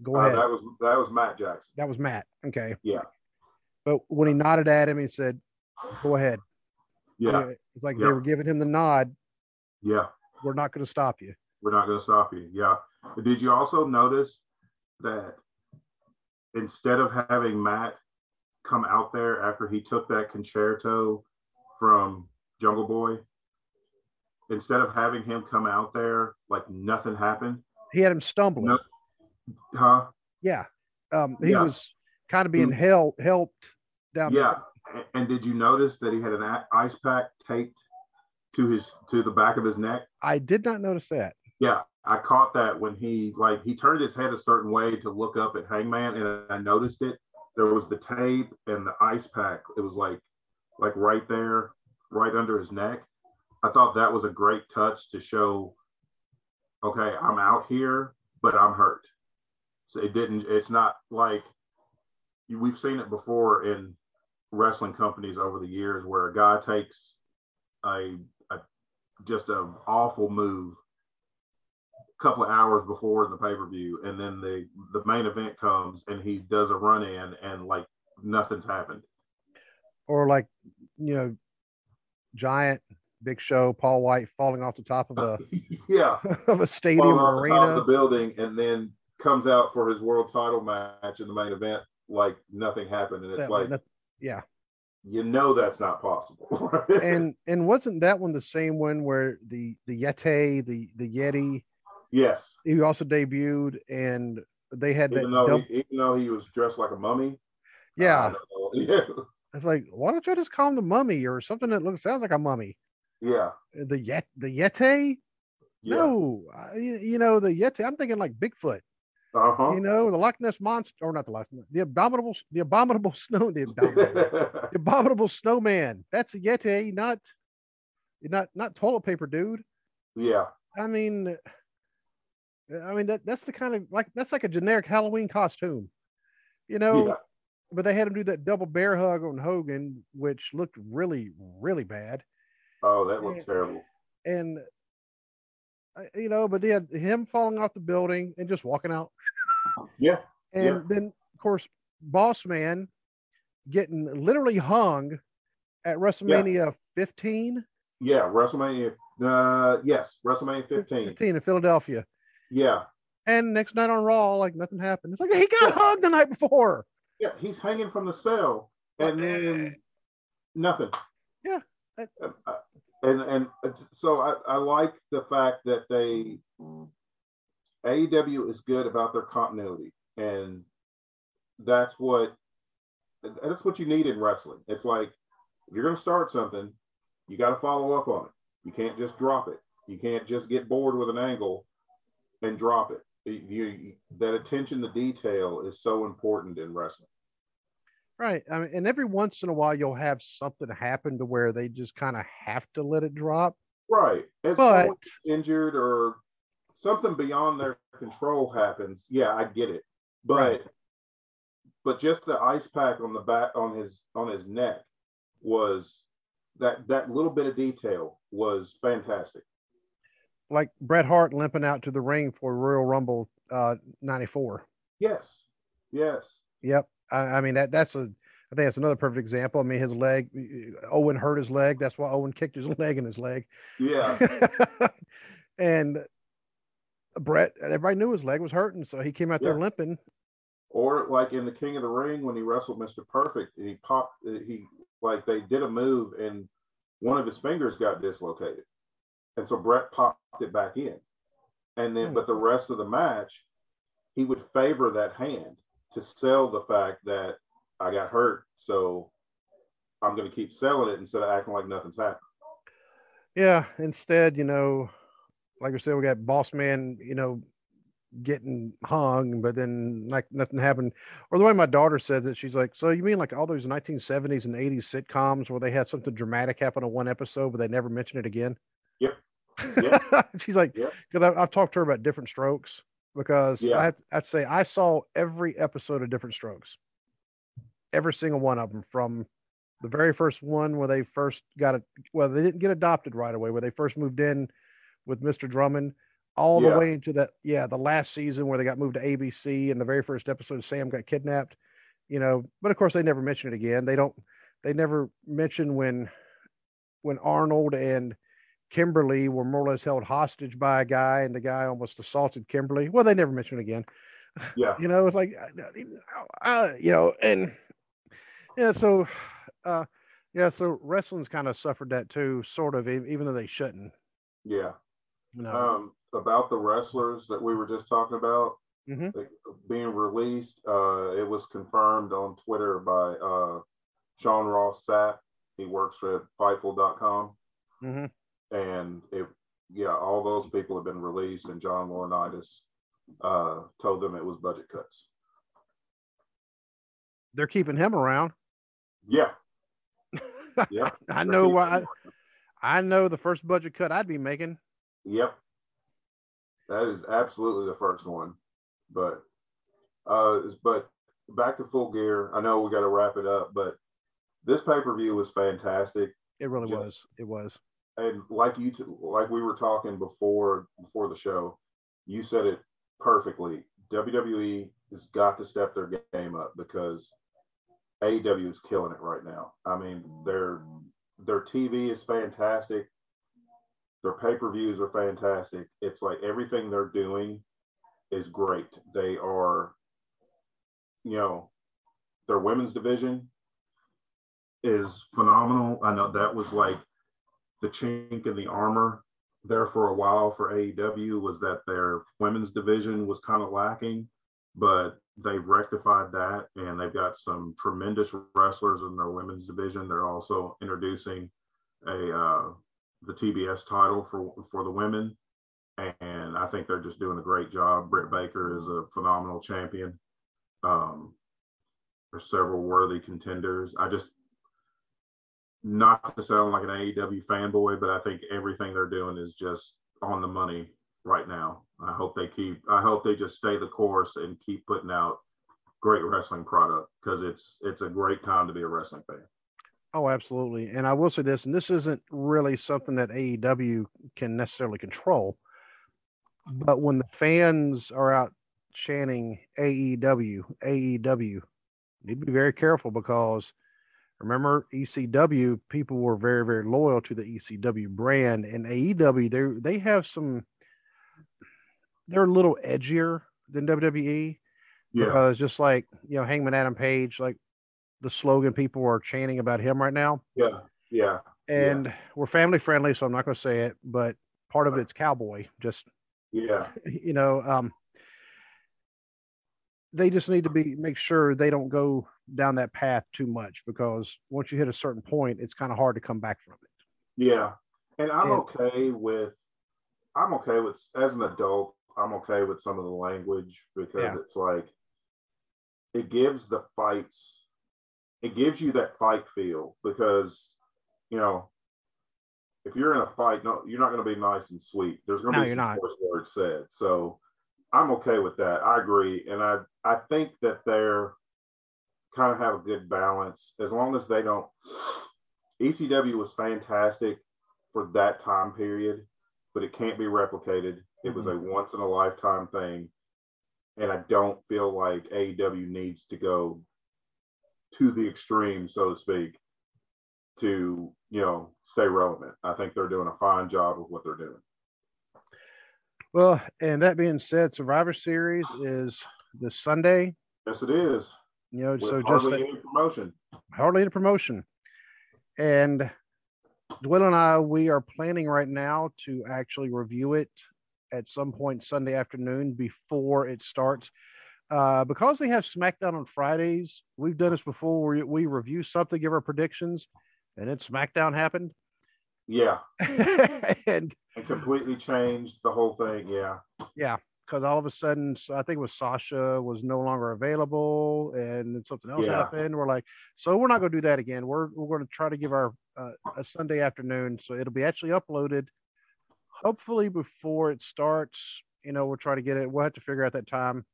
"Go Uh, ahead." that was that was Matt Jackson. That was Matt. Okay. Yeah. But when he nodded at him, he said, "Go ahead." Yeah. It's like Yeah. they were giving him the nod. Yeah. We're not going to stop you. We're not going to stop you. Yeah. But did you also notice that instead of having Matt come out there after he took that Con-chair-to from Jungle Boy, instead of having him come out there like nothing happened, He had him stumbling. No. Huh? Yeah. Um, he Yeah. was kind of being He- held helped down. Yeah. And did you notice that he had an ice pack taped to his to the back of his neck? I did not notice that. Yeah, I caught that when he like he turned his head a certain way to look up at Hangman, and I noticed it. There was the tape and the ice pack. It was like like right there, right under his neck. I thought that was a great touch to show. Okay, I'm out here, but I'm hurt. It didn't. It's not like we've seen it before in wrestling companies over the years where a guy takes a, a just an awful move a couple of hours before the pay-per-view and then the the main event comes and he does a run in and like nothing's happened Or like, you know, giant big show, Paul White falling off the top of a yeah of a stadium falling or off the of arena. the building and then comes out for his world title match in the main event like nothing happened and it's That- like that- yeah. you know that's not possible And and wasn't that one the same one where the the Yeti, the the Yeti, yes he also debuted and they had that even though dub- he, even though he was dressed like a mummy yeah. yeah It's like, why don't you just call him the mummy or something that looks sounds like a mummy? yeah The yet the Yeti? yeah No, I, you you know the Yeti. I'm thinking like Bigfoot. Uh-huh You know the Loch Ness monster, or not the Loch Ness, the abominable, the abominable snow, the abominable, the abominable snowman. That's a Yeti, not, not not toilet paper, dude. yeah I mean, I mean that that's the kind of like that's like a generic Halloween costume, you know. yeah But they had him do that double bear hug on Hogan, which looked really, really bad. oh that looks Yeah. terrible And uh, you know, but they had him falling off the building and just walking out, yeah and Yeah. then of course, Boss Man getting literally hung at WrestleMania 15, Yeah, WrestleMania. Uh, yes, WrestleMania 15. 15 in Philadelphia. Yeah, And next night on Raw, like nothing happened. It's like he got Yeah. hugged the night before. yeah, he's hanging from the cell, and then nothing. Yeah. Uh, uh, And and uh, so I, I like the fact that they AEW is good about their continuity, and that's what that's what you need in wrestling. It's like if you're going to start something, you got to follow up on it. You can't just drop it. You can't just get bored with an angle and drop it. you that attention to detail is so important in wrestling. Right. I mean, and every once in a while you'll have something happen to where they just kind of have to let it drop. Right. If But- injured or something beyond their control happens, yeah, I get it. But Right. but just the ice pack on the back on his on his neck was that that little bit of detail was fantastic. Like Bret Hart limping out to the ring for Royal Rumble uh 94. Yes. Yes. Yep. I, I mean that that's a I think that's another perfect example. I mean his leg Owen hurt his leg. That's why Owen kicked his leg in his leg. Yeah. and Bret, everybody knew his leg was hurting, so he came out there Yeah. limping. Or like in the King of the Ring when he wrestled Mr. Perfect, he popped he like they did a move and one of his fingers got dislocated. And so Bret popped it back in. And then Hmm. but the rest of the match, he would favor that hand to sell the fact that I got hurt, so I'm gonna keep selling it instead of acting like nothing's happened. Yeah. Instead, you know, like I said, we got Boss Man, you know, getting hung, but then like nothing happened. Or the way my daughter says it, she's like, "So you mean like all those 1970s and 80s sitcoms where they had something dramatic happen in one episode, but they never mention it again?" Yep. she's like, Yep. because I've talked to her about different strokes because Yeah. I have, I'd say I saw every episode of Diff'rent Strokes, every single one of them from the very first one where they first got it. Well, they didn't get adopted right away, where they first moved in with Mr. Drummond, all Yeah. the way into that. Yeah, the last season where they got moved to ABC, and the very first episode, Sam got kidnapped. You know, but of course they never mention it again. They don't. They never mention when when Arnold and Kimberly were more or less held hostage by a guy, and the guy almost assaulted Kimberly. Well, they never mention it again. Yeah. You know, it's like, uh, you know, and yeah, so, uh, yeah, so wrestling's kind of suffered that too, sort of, even though they shouldn't. Yeah. Know, um, about the wrestlers that we were just talking about Mhm. like, being released. Uh, it was confirmed on Twitter by uh, Sean Ross Sapp. He works for Fightful.com. hmm And it, yeah, all those people have been released, and John Laurinaitis uh, told them it was budget cuts. they're keeping him around. Yeah. Yeah. I know why. I know the first budget cut I'd be making. Yep. That is absolutely the first one. But uh but back to full gear. I know we got to wrap it up, but this pay-per-view was fantastic. It really Just- was. It was. And like you t- like we were talking before before the show, you said it perfectly. WWE has got to step their game up because AEW is killing it right now. I mean, their their TV is fantastic. Their pay-per-views are fantastic. It's like everything they're doing is great. They are, you know, their women's division is phenomenal. I know that was like the chink in the armor there for a while for AEW was that their women's division was kind of lacking, but they've rectified that and they've got some tremendous wrestlers in their women's division. They're also introducing a uh, the TBS title for for the women, and I think they're just doing a great job. Britt Baker is a phenomenal champion. Um, there's several worthy contenders. I just not to sound like an AEW fanboy, but I think everything they're doing is just on the money right now. I hope they keep. I hope they just stay the course and keep putting out great wrestling product because it's it's a great time to be a wrestling fan. Oh, absolutely. And I will say this, and this isn't really something that AEW can necessarily control, but when the fans are out chanting AEW, AEW, you need to be very careful because remember ECW, people were very, very loyal to the ECW brand, and AEW, they they have some, they're a little edgier than WWE Yeah, because just like you know Hangman Adam Page, like the slogan people are chanting about him right now, yeah, yeah, and we're family friendly, so I'm not going to say it, but part of it's cowboy. Just yeah, you know, um, they just need to be make sure they don't go down that path too much because once you hit a certain point, it's kind of hard to come back from it. yeah. And I'm And- okay with. I'm okay with as an adult. I'm okay with some of the language because Yeah. it's like it gives the fights it gives you that fight feel because you know if you're in a fight, no, you're not going to be nice and sweet. There's going to No, be you're some not. coarse words said. So I'm okay with that. I agree, and I I think that they're kind of have a good balance as long as they don't. ECW was fantastic for that time period, but it can't be replicated. It was a mm-hmm. once in a lifetime thing, and I don't feel like AEW needs to go to the extreme, so to speak, to you know stay relevant. I think they're doing a fine job of what they're doing. Well, and that being said, Survivor Series is this Sunday. Yes, it is. You know, With so just hardly any promotion. hardly any promotion. And Dwayne and I, we are planning right now to actually review it at some point Sunday afternoon before it starts. Uh, because they have SmackDown on Fridays, we've done this before where we review something, give our predictions, and then SmackDown happened. Yeah, and and completely changed the whole thing. Yeah, yeah, because all of a sudden, I think it was Sasha was no longer available, and then something else Yeah. happened. We're like, so we're not going to do that again. We're we're going to try to give our uh, a Sunday afternoon, so it'll be actually uploaded, hopefully before it starts. You know, we'll try to get it. We'll have to figure out that time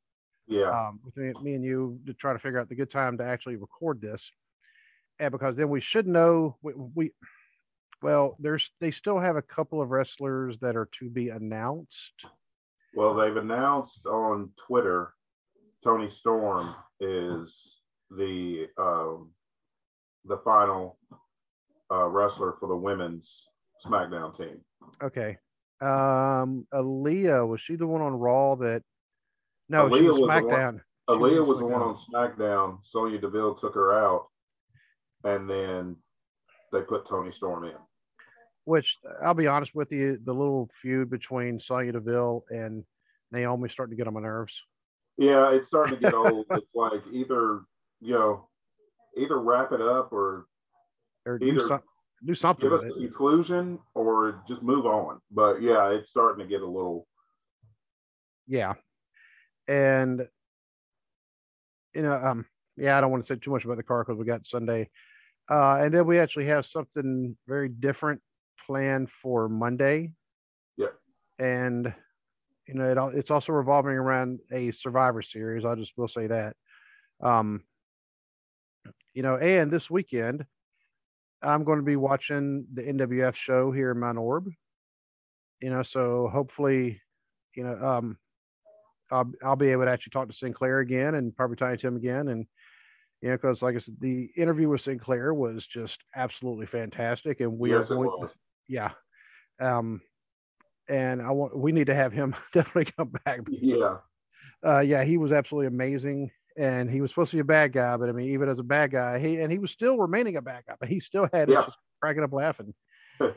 yeah, um, with me, me and you to try to figure out the good time to actually record this, and because then we should know we, we well, there's they still have a couple of wrestlers that are to be announced. Well, they've announced on Twitter, Toni Storm is the um, the final uh, wrestler for the women's SmackDown team. Okay. Um, Aliyah was she the one on Raw that? No, she Aliyah was was SmackDown. She Aliyah was was the one on SmackDown. Sonya Deville took her out, and then they put Toni Storm in. Which I'll be honest with you, the little feud between Sonya Deville and Naomi starting to get on my nerves. Yeah, it's starting to get old. It's like either you know, either wrap it up or Or do Either some, do something give us a conclusion or just move on. But yeah, it's starting to get a little. Yeah. And you know, um, yeah, I don't want to say too much about the car because we got Sunday. Uh, and then we actually have something very different planned for Monday. Yeah, And you know, it, it's also revolving around a Survivor Series. I just will say that. Um, you know, and this weekend, I'm going to be watching the NWF show here in Mount Orab. You know, so hopefully, you know, um, I'll, I'll be able to actually talk to Sinclair again and probably Tiny him again. And, you know, because like I said, the interview with Sinclair was just absolutely fantastic. And we Yes, are going, yeah. Um, and I want, we need to have him definitely come back. Yeah, Uh, yeah, he was absolutely amazing. And he was supposed to be a bad guy, but I mean, even as a bad guy, he, and he was still remaining a bad guy, but he still had Yeah. just cracking up laughing.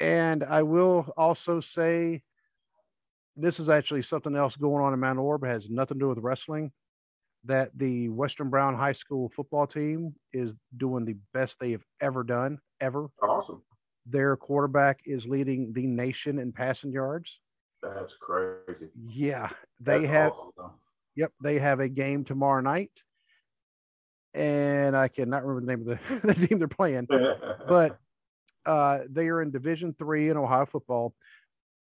And I will also say this is actually something else going on in Mount Orab. It has nothing to do with wrestling. That the Western Brown High School football team is doing the best they have ever done, ever. awesome. Their quarterback is leading the nation in passing yards. That's crazy. Yeah, they That's have. awesome, Yep, they have a game tomorrow night, and I cannot remember the name of the, the team they're playing. but uh, they are in Division Three in Ohio football,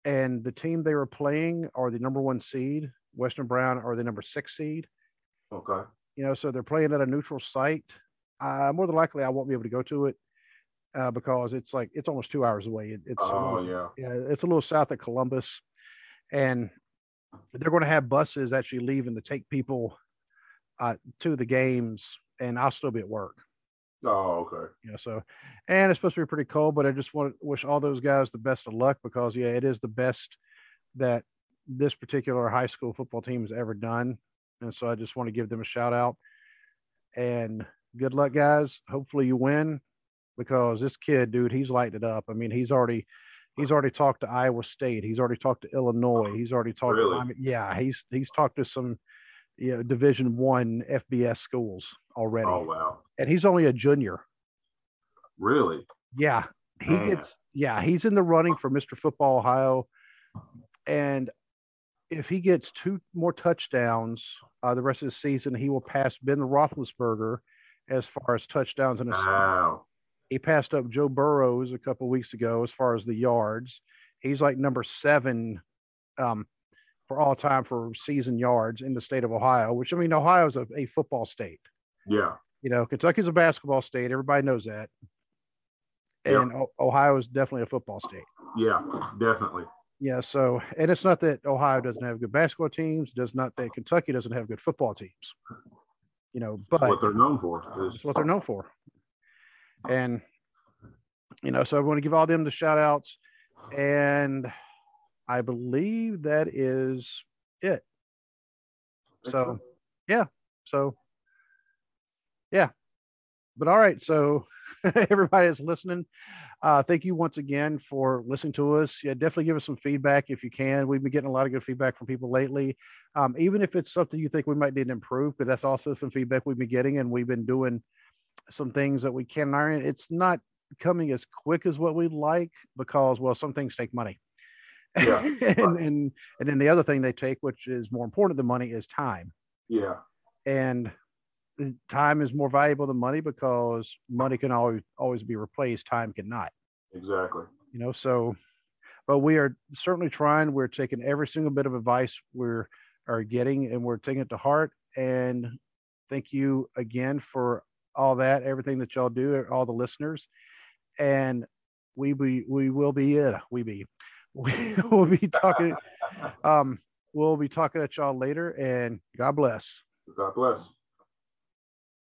and the team they were playing are the number one seed. Western Brown are the number six seed. okay. You know, so they're playing at a neutral site. Uh, more than likely, I won't be able to go to it uh, because it's like it's almost two hours away. It, it's a Oh little- yeah. yeah, it's a little south of Columbus, and they're going to have buses actually leaving to take people uh, to the games, and I'll still be at work. Oh okay. know so and it's supposed to be pretty cold but i just want to wish all those guys the best of luck because yeah it is the best that this particular high school football team has ever done and so i just want to give them a shout out and good luck guys hopefully you win because this kid dude he's lighting it up i mean he's already he's already talked to iowa state he's already talked to illinois he's already talked Really? to I mean, yeah he's he's talked to some you know division one fbs schools already Oh wow. And he's only a junior Really? yeah, he Man. gets. Yeah, he's in the running for Mr. Football Ohio, and if he gets two more touchdowns uh, the rest of the season, he will pass Ben Roethlisberger as far as touchdowns in a season. Wow. He passed up Joe Burrows a couple weeks ago as far as the yards. He's like number seven um, for all time for season yards in the state of Ohio, which I mean, Ohio is a, a football state. Yeah. You know, Kentucky's a basketball state. Everybody knows that. And O- Ohio is definitely a football state. Yeah. Definitely. Yeah. So, and it's not that Ohio doesn't have good basketball teams, does not that Kentucky doesn't have good football teams. You know, but That's what they're known for. is- what they're known for. And, you know, so I want to give all them the shout outs. And I believe that is it. So, yeah. so yeah. But all right. So, everybody that's listening, uh, thank you once again for listening to us. Yeah, definitely give us some feedback if you can. We've been getting a lot of good feedback from people lately. Um, even if it's something you think we might need to improve, but that's also some feedback we've been getting, and we've been doing some things that we can iron. It's not coming as quick as what we'd like because, well, some things take money. Yeah, and, and and then the other thing they take, which is more important than money, is time. Yeah. And time is more valuable than money because money can always always be replaced. Time cannot. Exactly. You know, so but we are certainly trying. We're taking every single bit of advice we're are getting and we're taking it to heart. And thank you again for all that, everything that y'all do, all the listeners. And we be we will be uh, we be we will be talking um we'll be talking at y'all later and God bless. God bless.